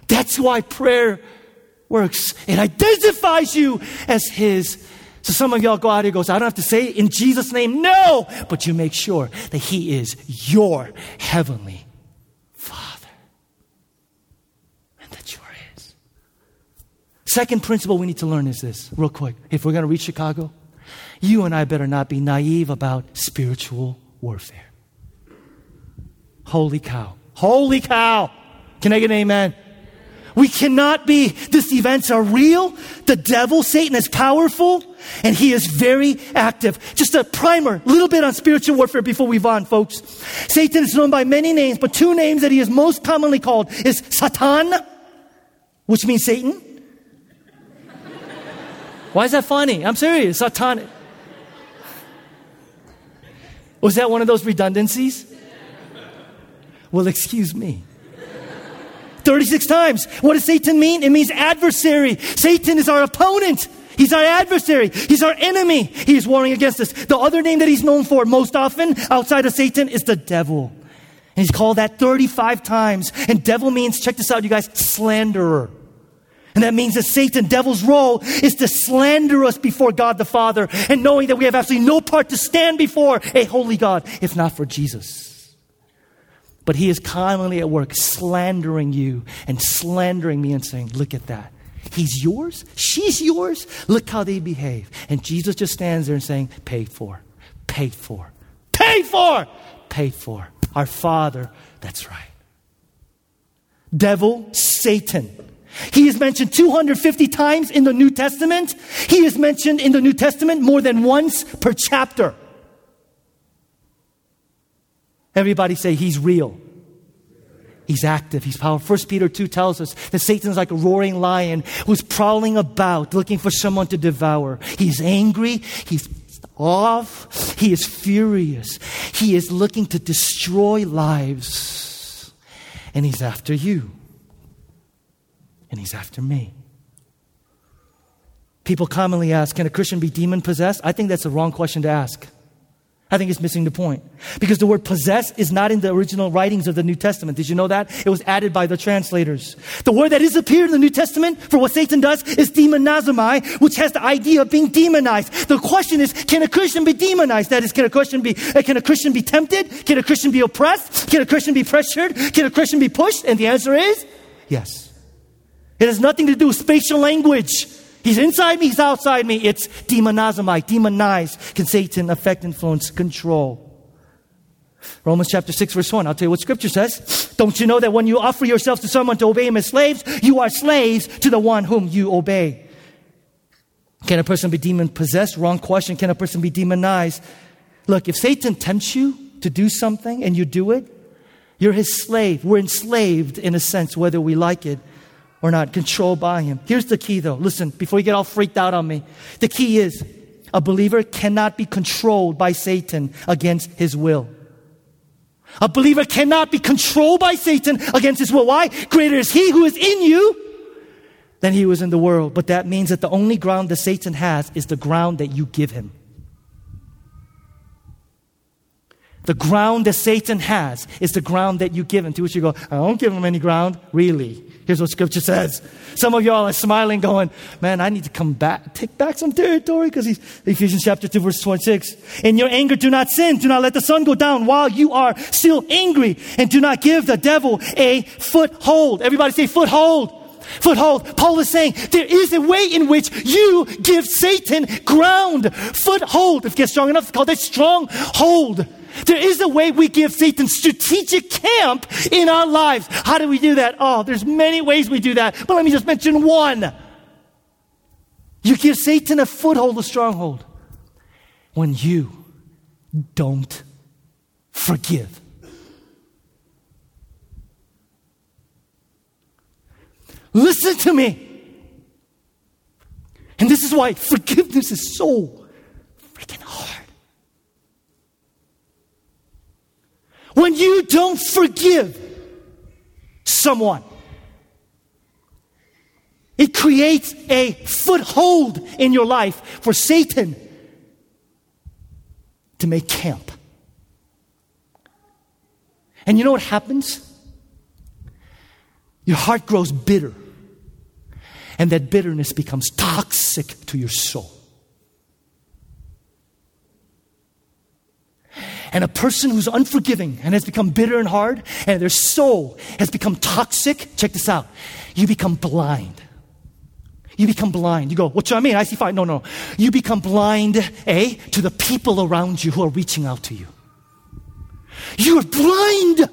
That's why prayer works. It identifies you as His. So some of y'all go out here and goes, I don't have to say in Jesus' name, no, but you make sure that He is your heavenly Father and that you are His. Second principle we need to learn is this, real quick. If we're going to reach Chicago, you and I better not be naive about spiritual warfare. Holy cow. Holy cow. Can I get an amen? We cannot be, these events are real. The devil, Satan, is powerful and he is very active. Just a primer, a little bit on spiritual warfare before we move on, folks. Satan is known by many names, but two names that he is most commonly called is Satan, which means Satan, why is that funny? I'm serious. Satan. Was that one of those redundancies? Well, excuse me. 36 times. What does Satan mean? It means adversary. Satan is our opponent. He's our adversary. He's our enemy. He's warring against us. The other name that he's known for most often outside of Satan is the devil. And he's called that 35 times. And devil means, check this out, you guys, slanderer. And that means that Satan, devil's role is to slander us before God the Father and knowing that we have absolutely no part to stand before a holy God if not for Jesus. But he is commonly at work slandering you and slandering me and saying, Look at that. He's yours. She's yours. Look how they behave. And Jesus just stands there and saying, Paid for, paid for, paid for, paid for. Our Father, that's right. Devil, Satan he is mentioned 250 times in the New Testament. He is mentioned in the New Testament more than once per chapter. Everybody say he's real. He's active. He's powerful. First Peter 2 tells us that Satan's like a roaring lion who's prowling about looking for someone to devour. He's angry. He's off. He is furious. He is looking to destroy lives. And he's after you and he's after me. People commonly ask, can a Christian be demon possessed? I think that's the wrong question to ask. I think it's missing the point. Because the word possess is not in the original writings of the New Testament. Did you know that? It was added by the translators. The word that is appeared in the New Testament for what Satan does is demonazomai, which has the idea of being demonized. The question is, can a Christian be demonized? That is, can a Christian be, uh, can a Christian be tempted? Can a Christian be oppressed? Can a Christian be pressured? Can a Christian be pushed? And the answer is yes. It has nothing to do with spatial language. He's inside me, he's outside me. It's demonizomai, demonize. Can Satan affect, influence, control? Romans chapter 6, verse 1. I'll tell you what scripture says. Don't you know that when you offer yourselves to someone to obey him as slaves, you are slaves to the one whom you obey? Can a person be demon possessed? Wrong question. Can a person be demonized? Look, if Satan tempts you to do something and you do it, you're his slave. We're enslaved in a sense, whether we like it or not, controlled by Him. Here's the key though. Listen, before you get all freaked out on me, the key is a believer cannot be controlled by Satan against his will. A believer cannot be controlled by Satan against his will. Why? Greater is he who is in you than he who is in the world. But that means that the only ground that Satan has is the ground that you give him. The ground that Satan has is the ground that you give him. To which you go, I don't give him any ground. Really? Here's what scripture says. Some of y'all are smiling, going, Man, I need to come back, take back some territory because he's Ephesians chapter 2, verse 26. In your anger, do not sin. Do not let the sun go down while you are still angry. And do not give the devil a foothold. Everybody say foothold. Foothold. Paul is saying there is a way in which you give Satan ground. Foothold. If it gets strong enough, it's called a stronghold. There is a way we give Satan strategic camp in our lives. How do we do that? Oh, there's many ways we do that, but let me just mention one. You give Satan a foothold, a stronghold, when you don't forgive. Listen to me. And this is why forgiveness is so freaking hard. When you don't forgive someone, it creates a foothold in your life for Satan to make camp. And you know what happens? Your heart grows bitter. And that bitterness becomes toxic to your soul. And a person who's unforgiving and has become bitter and hard, and their soul has become toxic, check this out. You become blind. You become blind. You go, what do I mean? I see fire. No, no. You become blind, A, to the people around you who are reaching out to you. You are blind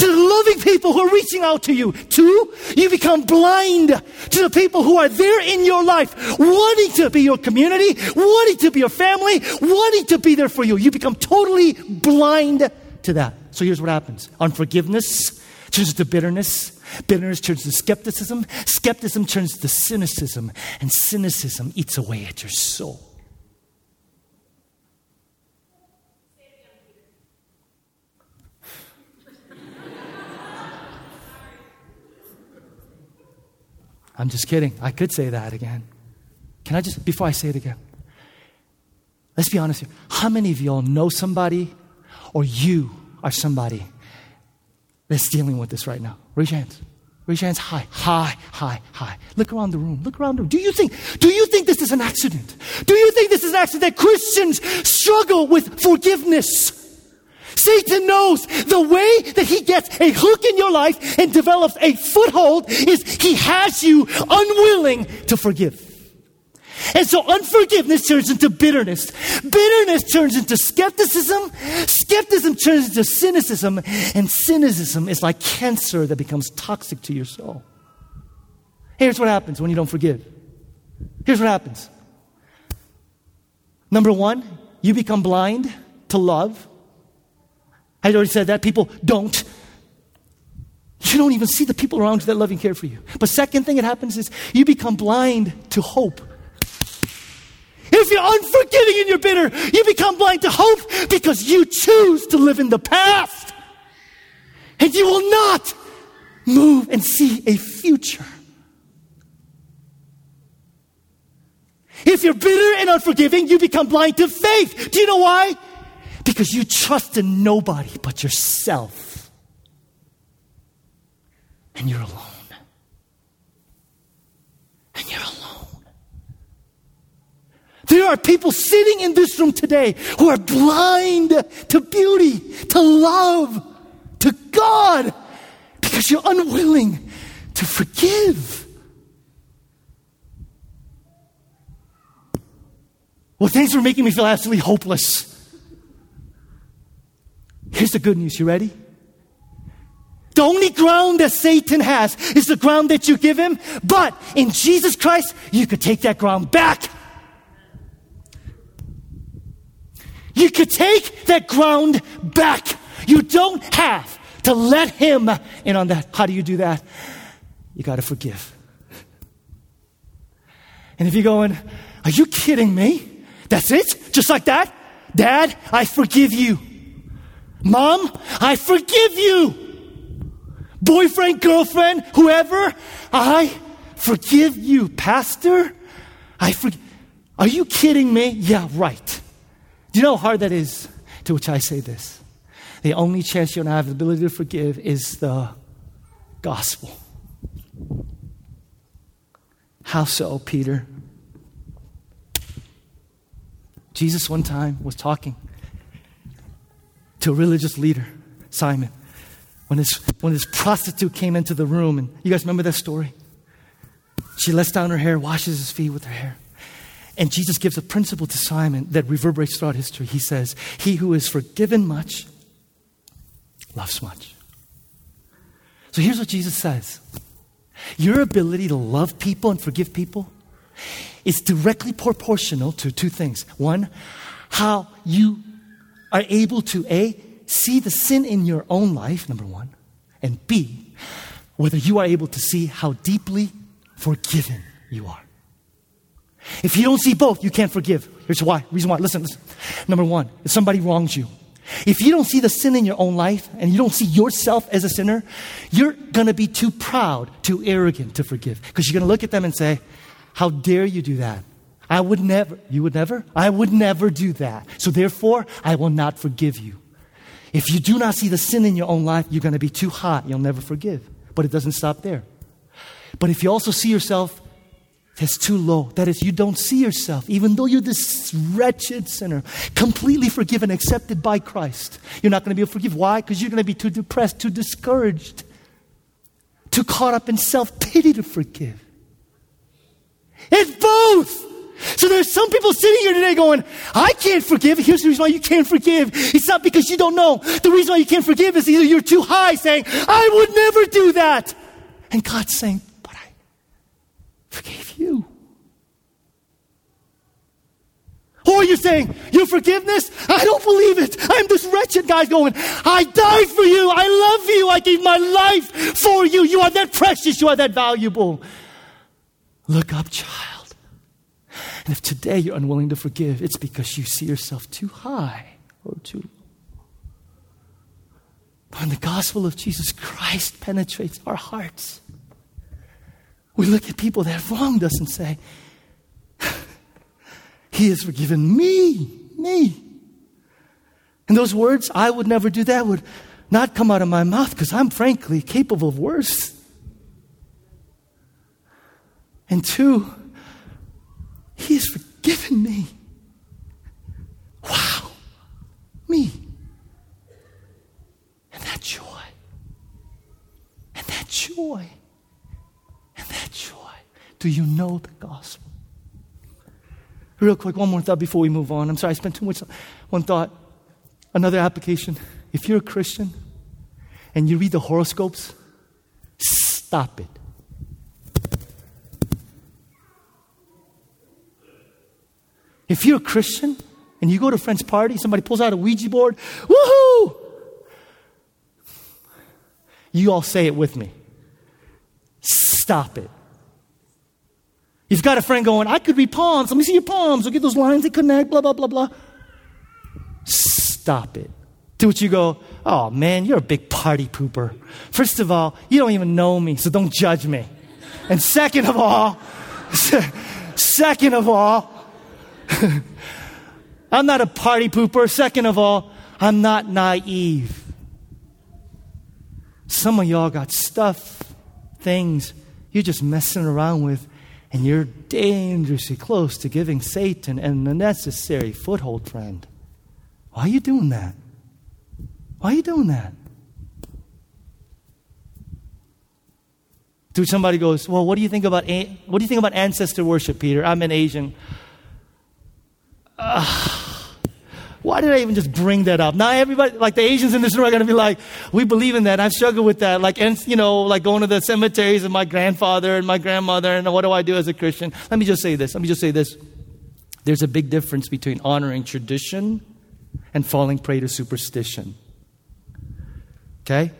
to the loving people who are reaching out to you. Two, you become blind to the people who are there in your life, wanting to be your community, wanting to be your family, wanting to be there for you. You become totally blind to that. So here's what happens unforgiveness turns into bitterness. Bitterness turns to skepticism. Skepticism turns to cynicism. And cynicism eats away at your soul. I'm just kidding. I could say that again. Can I just, before I say it again, let's be honest here. How many of y'all know somebody or you are somebody that's dealing with this right now? Raise your hands. Raise your hands high, high, high, high. Look around the room. Look around the room. Do you think, do you think this is an accident? Do you think this is an accident that Christians struggle with forgiveness? Satan knows the way that he gets a hook in your life and develops a foothold is he has you unwilling to forgive. And so unforgiveness turns into bitterness. Bitterness turns into skepticism. Skepticism turns into cynicism. And cynicism is like cancer that becomes toxic to your soul. Here's what happens when you don't forgive. Here's what happens. Number one, you become blind to love. I already said that. People don't. You don't even see the people around you that love and care for you. But second thing that happens is you become blind to hope. If you're unforgiving and you're bitter, you become blind to hope because you choose to live in the past. And you will not move and see a future. If you're bitter and unforgiving, you become blind to faith. Do you know why? Because you trust in nobody but yourself. And you're alone. And you're alone. There are people sitting in this room today who are blind to beauty, to love, to God, because you're unwilling to forgive. Well, things were making me feel absolutely hopeless. Here's the good news. You ready? The only ground that Satan has is the ground that you give him. But in Jesus Christ, you could take that ground back. You could take that ground back. You don't have to let him in on that. How do you do that? You got to forgive. And if you're going, are you kidding me? That's it? Just like that? Dad, I forgive you. Mom, I forgive you. Boyfriend, girlfriend, whoever, I forgive you. Pastor, I forgive. Are you kidding me? Yeah, right. Do you know how hard that is? To which I say this the only chance you're going to have the ability to forgive is the gospel. How so, Peter? Jesus one time was talking to a religious leader, Simon, when this, when this prostitute came into the room. And you guys remember that story? She lets down her hair, washes his feet with her hair. And Jesus gives a principle to Simon that reverberates throughout history. He says, He who is forgiven much loves much. So here's what Jesus says Your ability to love people and forgive people is directly proportional to two things. One, how you are able to A, see the sin in your own life, number one, and B, whether you are able to see how deeply forgiven you are. If you don't see both, you can't forgive. Here's why. Reason why. Listen, listen. Number one, if somebody wrongs you, if you don't see the sin in your own life and you don't see yourself as a sinner, you're going to be too proud, too arrogant to forgive. Because you're going to look at them and say, How dare you do that? I would never. You would never? I would never do that. So therefore, I will not forgive you. If you do not see the sin in your own life, you're going to be too hot. You'll never forgive. But it doesn't stop there. But if you also see yourself as too low, that is, you don't see yourself, even though you're this wretched sinner, completely forgiven, accepted by Christ, you're not going to be able to forgive. Why? Because you're going to be too depressed, too discouraged, too caught up in self pity to forgive. It's both. So there's some people sitting here today going, I can't forgive. Here's the reason why you can't forgive. It's not because you don't know. The reason why you can't forgive is either you're too high saying, I would never do that. And God's saying, but I forgave you. Or you're saying, your forgiveness? I don't believe it. I'm this wretched guy going, I died for you. I love you. I gave my life for you. You are that precious. You are that valuable. Look up, child. And if today you're unwilling to forgive, it's because you see yourself too high or too low. But when the gospel of Jesus Christ penetrates our hearts, we look at people that have wronged us and say, He has forgiven me, me. And those words, I would never do that, would not come out of my mouth because I'm frankly capable of worse. And two, he has forgiven me. Wow. Me. And that joy. And that joy. And that joy. Do you know the gospel? Real quick, one more thought before we move on. I'm sorry, I spent too much. time. One thought. Another application. If you're a Christian and you read the horoscopes, stop it. If you're a Christian and you go to a friend's party, somebody pulls out a Ouija board, woohoo! You all say it with me. Stop it. You've got a friend going, I could read palms. Let me see your palms. Look at those lines, they connect, blah, blah, blah, blah. Stop it. To which you go, oh man, you're a big party pooper. First of all, you don't even know me, so don't judge me. And second of all, second of all, I'm not a party pooper. Second of all, I'm not naive. Some of y'all got stuff, things you're just messing around with, and you're dangerously close to giving Satan an unnecessary foothold, friend. Why are you doing that? Why are you doing that? Dude, somebody goes, Well, what do you think about what do you think about ancestor worship, Peter? I'm an Asian why did I even just bring that up? Now everybody, like the Asians in this room are going to be like, we believe in that. I've struggled with that. Like, and, you know, like going to the cemeteries of my grandfather and my grandmother and what do I do as a Christian? Let me just say this. Let me just say this. There's a big difference between honoring tradition and falling prey to superstition. Okay?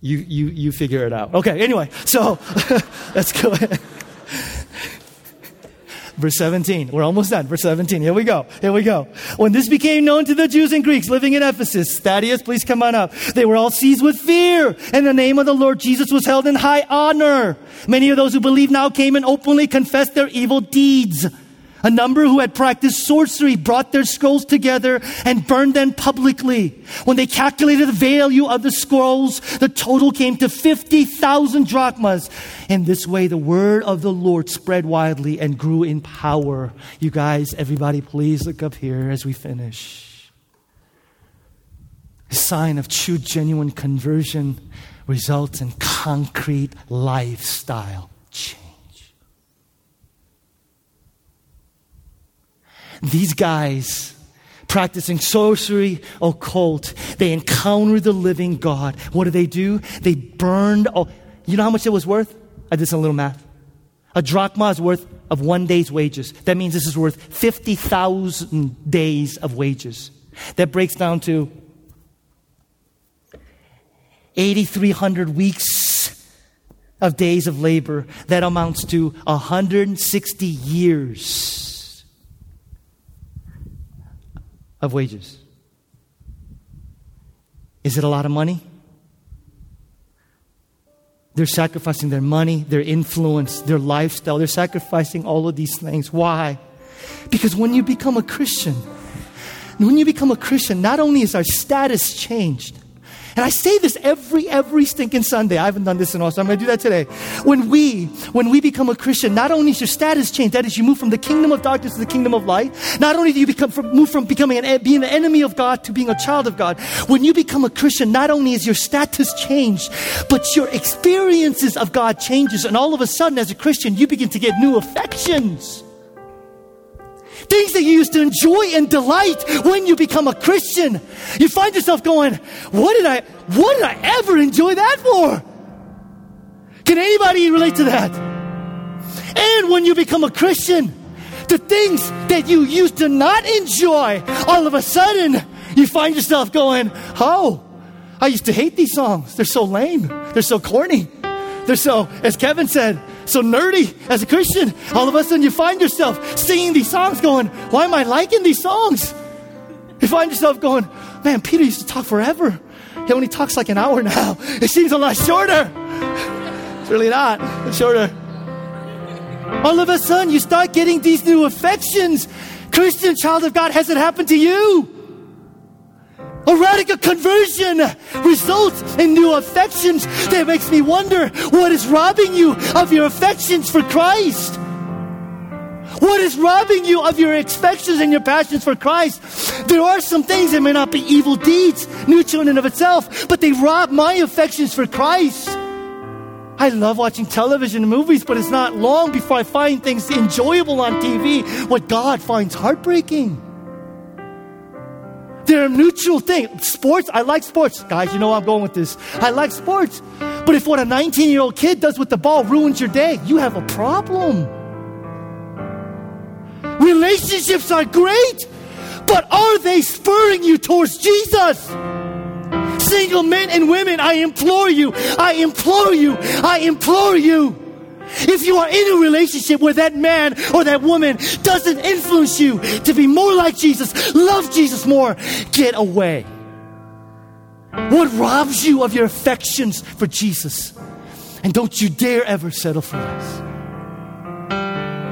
You, you, you figure it out. Okay, anyway, so let's go ahead. Verse 17. We're almost done. Verse 17. Here we go. Here we go. When this became known to the Jews and Greeks living in Ephesus, Thaddeus, please come on up. They were all seized with fear, and the name of the Lord Jesus was held in high honor. Many of those who believed now came and openly confessed their evil deeds. A number who had practiced sorcery brought their scrolls together and burned them publicly. When they calculated the value of the scrolls, the total came to 50,000 drachmas. In this way, the word of the Lord spread widely and grew in power. You guys, everybody, please look up here as we finish. A sign of true, genuine conversion results in concrete lifestyle change. These guys, practicing sorcery, occult, they encounter the living God. What do they do? They burned. Oh, you know how much it was worth? I did some little math. A drachma is worth of one day's wages. That means this is worth 50,000 days of wages. That breaks down to 8,300 weeks of days of labor, that amounts to 160 years of wages. Is it a lot of money? They're sacrificing their money, their influence, their lifestyle. They're sacrificing all of these things. Why? Because when you become a Christian, when you become a Christian, not only is our status changed, and I say this every, every stinking Sunday. I haven't done this in a while, so I'm going to do that today. When we, when we become a Christian, not only is your status changed, that is, you move from the kingdom of darkness to the kingdom of light. Not only do you become from, move from becoming an, being an enemy of God to being a child of God. When you become a Christian, not only is your status changed, but your experiences of God changes, and all of a sudden, as a Christian, you begin to get new affections. Things that you used to enjoy and delight when you become a Christian. You find yourself going, what did I, what did I ever enjoy that for? Can anybody relate to that? And when you become a Christian, the things that you used to not enjoy, all of a sudden, you find yourself going, oh, I used to hate these songs. They're so lame. They're so corny. They're so, as Kevin said, so nerdy as a Christian. All of a sudden, you find yourself singing these songs, going, Why am I liking these songs? You find yourself going, Man, Peter used to talk forever. He only talks like an hour now. It seems a lot shorter. It's really not. It's shorter. All of a sudden, you start getting these new affections. Christian child of God, has it happened to you? A radical conversion results in new affections that makes me wonder what is robbing you of your affections for Christ? What is robbing you of your affections and your passions for Christ? There are some things that may not be evil deeds, neutral in and of itself, but they rob my affections for Christ. I love watching television and movies, but it's not long before I find things enjoyable on TV, what God finds heartbreaking. They're a neutral thing. Sports, I like sports. Guys, you know I'm going with this. I like sports. But if what a 19 year old kid does with the ball ruins your day, you have a problem. Relationships are great, but are they spurring you towards Jesus? Single men and women, I implore you, I implore you, I implore you. If you are in a relationship where that man or that woman doesn't influence you to be more like Jesus, love Jesus more, get away. What robs you of your affections for Jesus? And don't you dare ever settle for less.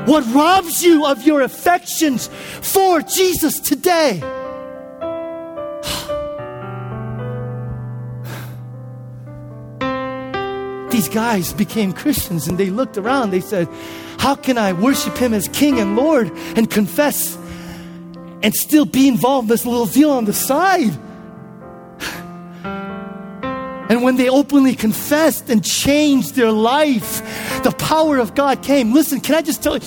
What robs you of your affections for Jesus today? These guys became Christians and they looked around. They said, How can I worship him as King and Lord and confess and still be involved in this little deal on the side? And when they openly confessed and changed their life, the power of God came. Listen, can I just tell you?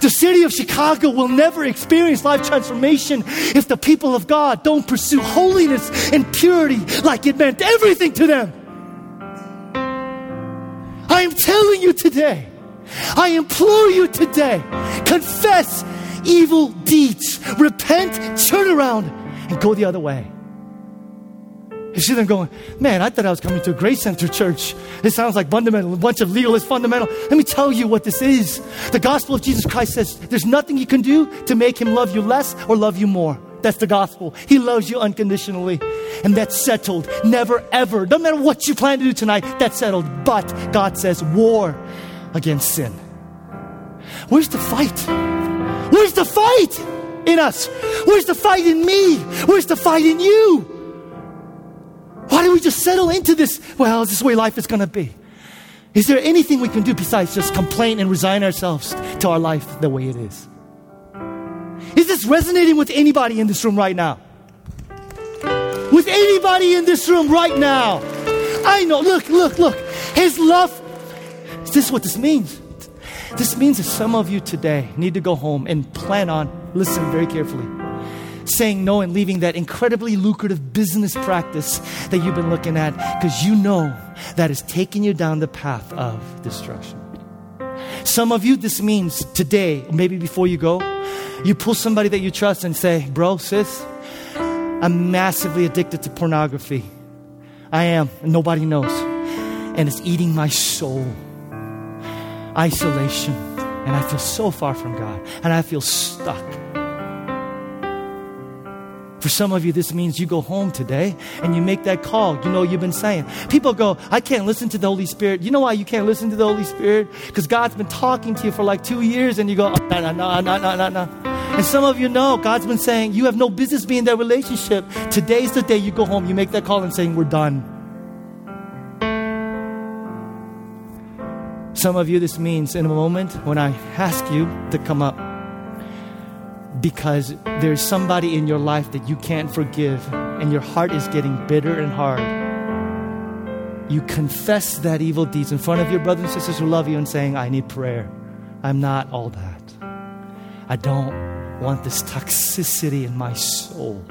The city of Chicago will never experience life transformation if the people of God don't pursue holiness and purity like it meant everything to them. I am telling you today, I implore you today, confess evil deeds, repent, turn around, and go the other way. You see them going, man, I thought I was coming to a Grace Center church. It sounds like fundamental, a bunch of legalist fundamental. Let me tell you what this is. The gospel of Jesus Christ says there's nothing you can do to make him love you less or love you more. That's the gospel. He loves you unconditionally. And that's settled. Never, ever. No matter what you plan to do tonight, that's settled. But God says, war against sin. Where's the fight? Where's the fight in us? Where's the fight in me? Where's the fight in you? Why do we just settle into this? Well, this is the way life is going to be. Is there anything we can do besides just complain and resign ourselves to our life the way it is? Is this resonating with anybody in this room right now? With anybody in this room right now? I know, look, look, look. His love. Is this what this means? This means that some of you today need to go home and plan on, listen very carefully, saying no and leaving that incredibly lucrative business practice that you've been looking at because you know that is taking you down the path of destruction. Some of you, this means today, maybe before you go, you pull somebody that you trust and say, Bro, sis, I'm massively addicted to pornography. I am, and nobody knows. and it's eating my soul. Isolation, and I feel so far from God, and I feel stuck. For some of you, this means you go home today and you make that call. You know, you've been saying. People go, I can't listen to the Holy Spirit. You know why you can't listen to the Holy Spirit? Because God's been talking to you for like two years and you go, oh, no, no, no, no, no, no, no. And some of you know God's been saying, you have no business being in that relationship. Today's the day you go home, you make that call and saying, we're done. Some of you, this means in a moment when I ask you to come up, because there's somebody in your life that you can't forgive and your heart is getting bitter and hard. You confess that evil deeds in front of your brothers and sisters who love you and saying, I need prayer. I'm not all that. I don't want this toxicity in my soul.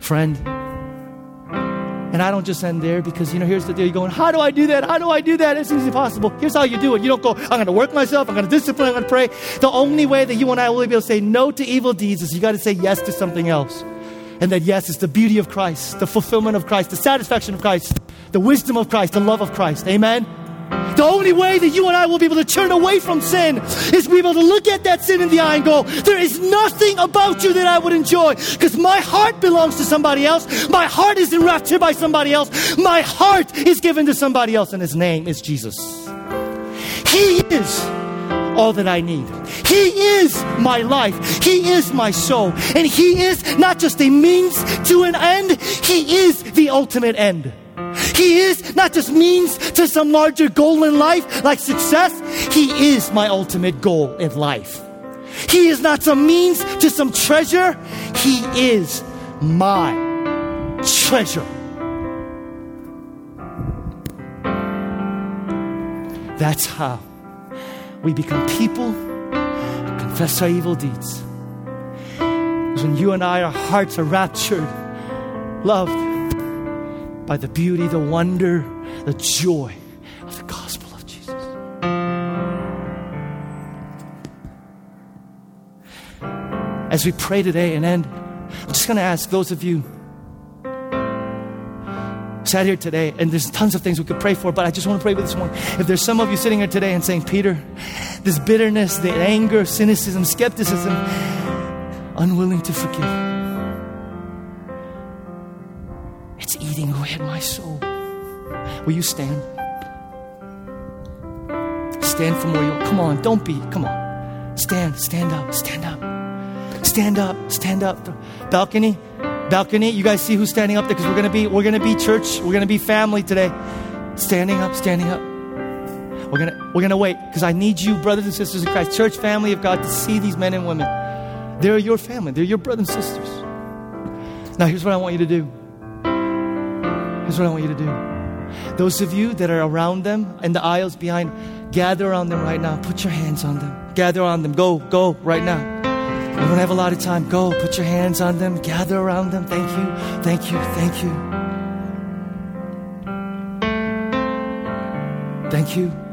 Friend, and I don't just end there because, you know, here's the deal. You're going, how do I do that? How do I do that? It's easy possible. Here's how you do it. You don't go, I'm going to work myself. I'm going to discipline. I'm going to pray. The only way that you and I will be able to say no to evil deeds is you got to say yes to something else. And that yes is the beauty of Christ, the fulfillment of Christ, the satisfaction of Christ, the wisdom of Christ, the love of Christ. Amen? The only way that you and I will be able to turn away from sin is be able to look at that sin in the eye and go, There is nothing about you that I would enjoy because my heart belongs to somebody else. My heart is enraptured by somebody else. My heart is given to somebody else, and his name is Jesus. He is all that I need. He is my life. He is my soul. And He is not just a means to an end, He is the ultimate end. He is not just means to some larger goal in life, like success. He is my ultimate goal in life. He is not some means to some treasure. He is my treasure. That's how we become people confess our evil deeds. When you and I, our hearts are raptured, loved, by the beauty, the wonder, the joy of the gospel of Jesus. As we pray today and end, I'm just going to ask those of you sat here today, and there's tons of things we could pray for, but I just want to pray with this one. If there's some of you sitting here today and saying, Peter, this bitterness, the anger, cynicism, skepticism, unwilling to forgive eating away at my soul. Will you stand? Stand from where you are. Come on, don't be. Come on. Stand, stand up, stand up. Stand up, stand up. Balcony, balcony. You guys see who's standing up there? Because we're gonna be, we're gonna be church. We're gonna be family today. Standing up, standing up. We're gonna, we're gonna wait because I need you, brothers and sisters in Christ, church family of God, to see these men and women. They're your family. They're your brothers and sisters. Now, here's what I want you to do. Here's what I want you to do. Those of you that are around them in the aisles behind, gather around them right now. Put your hands on them. Gather on them. Go, go right now. We don't have a lot of time. Go, put your hands on them. Gather around them. Thank you, thank you, thank you. Thank you.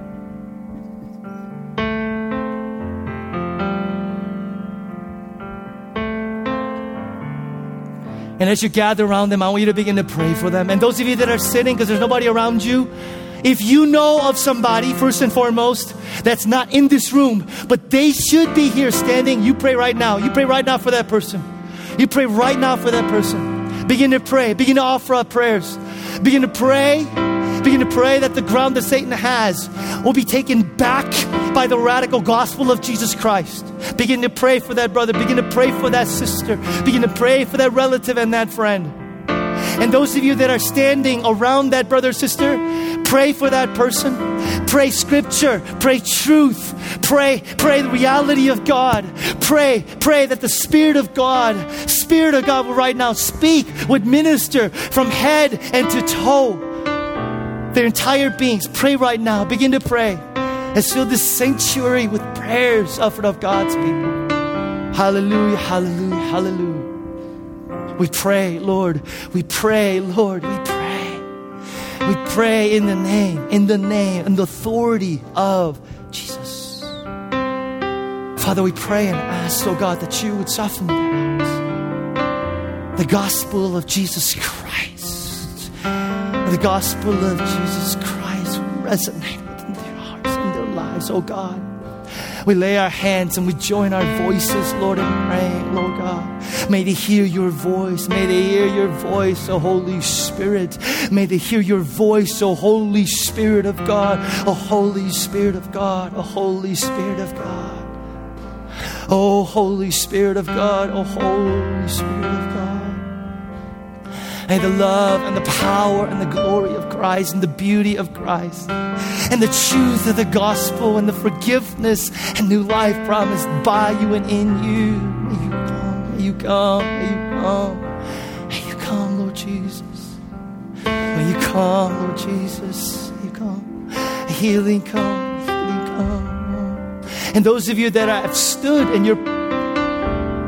And as you gather around them, I want you to begin to pray for them. And those of you that are sitting because there's nobody around you, if you know of somebody, first and foremost, that's not in this room, but they should be here standing, you pray right now. You pray right now for that person. You pray right now for that person. Begin to pray. Begin to offer up prayers. Begin to pray. Begin to pray that the ground that Satan has will be taken back by the radical gospel of Jesus Christ. Begin to pray for that brother. Begin to pray for that sister. Begin to pray for that relative and that friend. And those of you that are standing around that brother sister, pray for that person. Pray scripture. Pray truth. Pray, pray the reality of God. Pray, pray that the Spirit of God, Spirit of God will right now speak, would minister from head and to toe. Their entire beings. Pray right now. Begin to pray. Let's fill this sanctuary with prayers offered of God's people. Hallelujah, hallelujah, hallelujah. We pray, Lord. We pray, Lord. We pray. We pray in the name, in the name, and the authority of Jesus. Father, we pray and ask, oh God, that you would soften their hearts. The gospel of Jesus Christ the gospel of Jesus Christ resonate lives, oh God. We lay our hands and we join our voices, Lord, and pray, Lord God. May they hear your voice. May they hear your voice, O Holy Spirit. May they hear your voice, O Holy Spirit of God, O Holy Spirit of God, O Holy Spirit of God. Oh, Holy Spirit of God, oh, Holy Spirit of God. Oh May the love and the power and the glory of Christ and the beauty of Christ and the truth of the gospel and the forgiveness and new life promised by you and in you. May you come, may you come, may you come, may you come, Lord Jesus. May you come, Lord Jesus. May you come. Healing come, healing come. And those of you that have stood and you're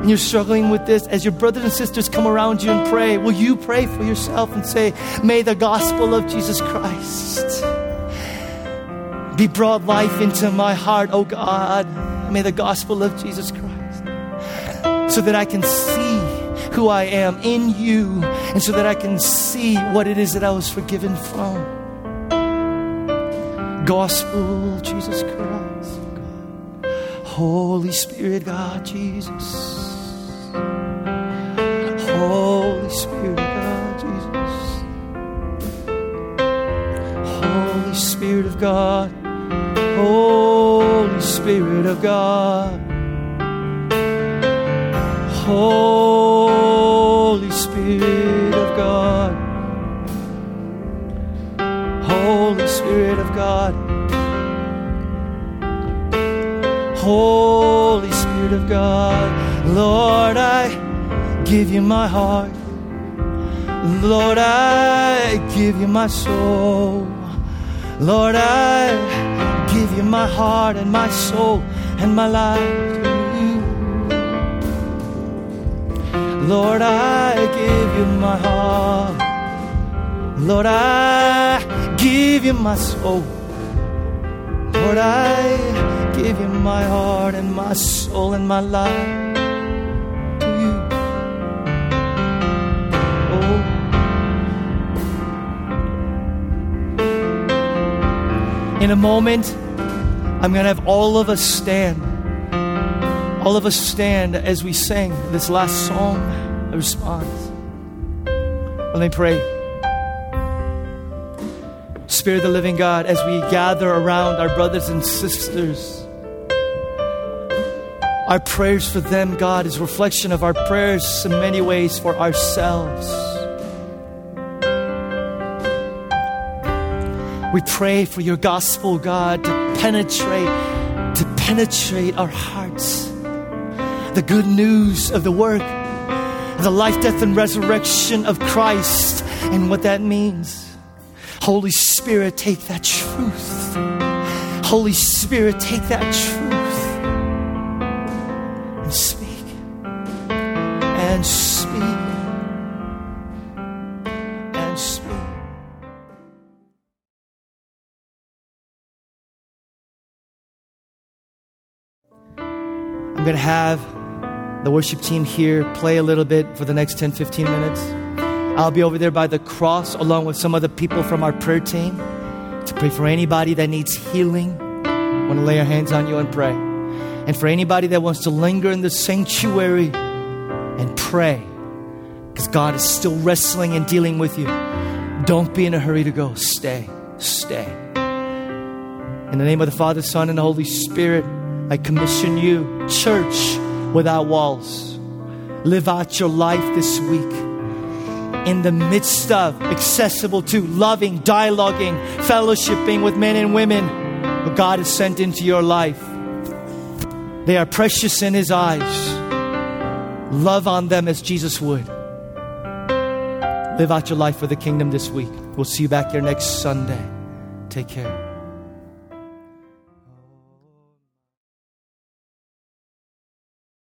and you're struggling with this, as your brothers and sisters come around you and pray, will you pray for yourself and say, May the gospel of Jesus Christ be brought life into my heart, oh God. May the gospel of Jesus Christ, so that I can see who I am in you, and so that I can see what it is that I was forgiven from. Gospel, Jesus Christ. Holy Spirit, God, Jesus. Holy Spirit, of God, Jesus. Holy Spirit of God. Holy Spirit of God. Holy Spirit of God. Holy Spirit of God. Holy Spirit of God. Lord, I give you my heart. Lord, I give you my soul. Lord, I give you my heart and my soul and my life. Lord, I give you my heart. Lord, I give you my soul. Lord, I give you my heart and my soul and my life In a moment, I'm going to have all of us stand. All of us stand as we sing this last song, a response. Let me pray. Spirit of the living God, as we gather around our brothers and sisters, our prayers for them, God, is reflection of our prayers in many ways for ourselves. We pray for your gospel, God, to penetrate, to penetrate our hearts. The good news of the work, the life, death, and resurrection of Christ, and what that means. Holy Spirit, take that truth. Holy Spirit, take that truth and speak. And speak. I'm going to have the worship team here play a little bit for the next 10, 15 minutes. I'll be over there by the cross along with some other people from our prayer team to pray for anybody that needs healing. I want to lay our hands on you and pray. And for anybody that wants to linger in the sanctuary and pray, because God is still wrestling and dealing with you. Don't be in a hurry to go. Stay. Stay. In the name of the Father, Son, and the Holy Spirit, I commission you, church without walls. Live out your life this week in the midst of, accessible to, loving, dialoguing, fellowshipping with men and women who God has sent into your life. They are precious in His eyes. Love on them as Jesus would. Live out your life for the kingdom this week. We'll see you back here next Sunday. Take care.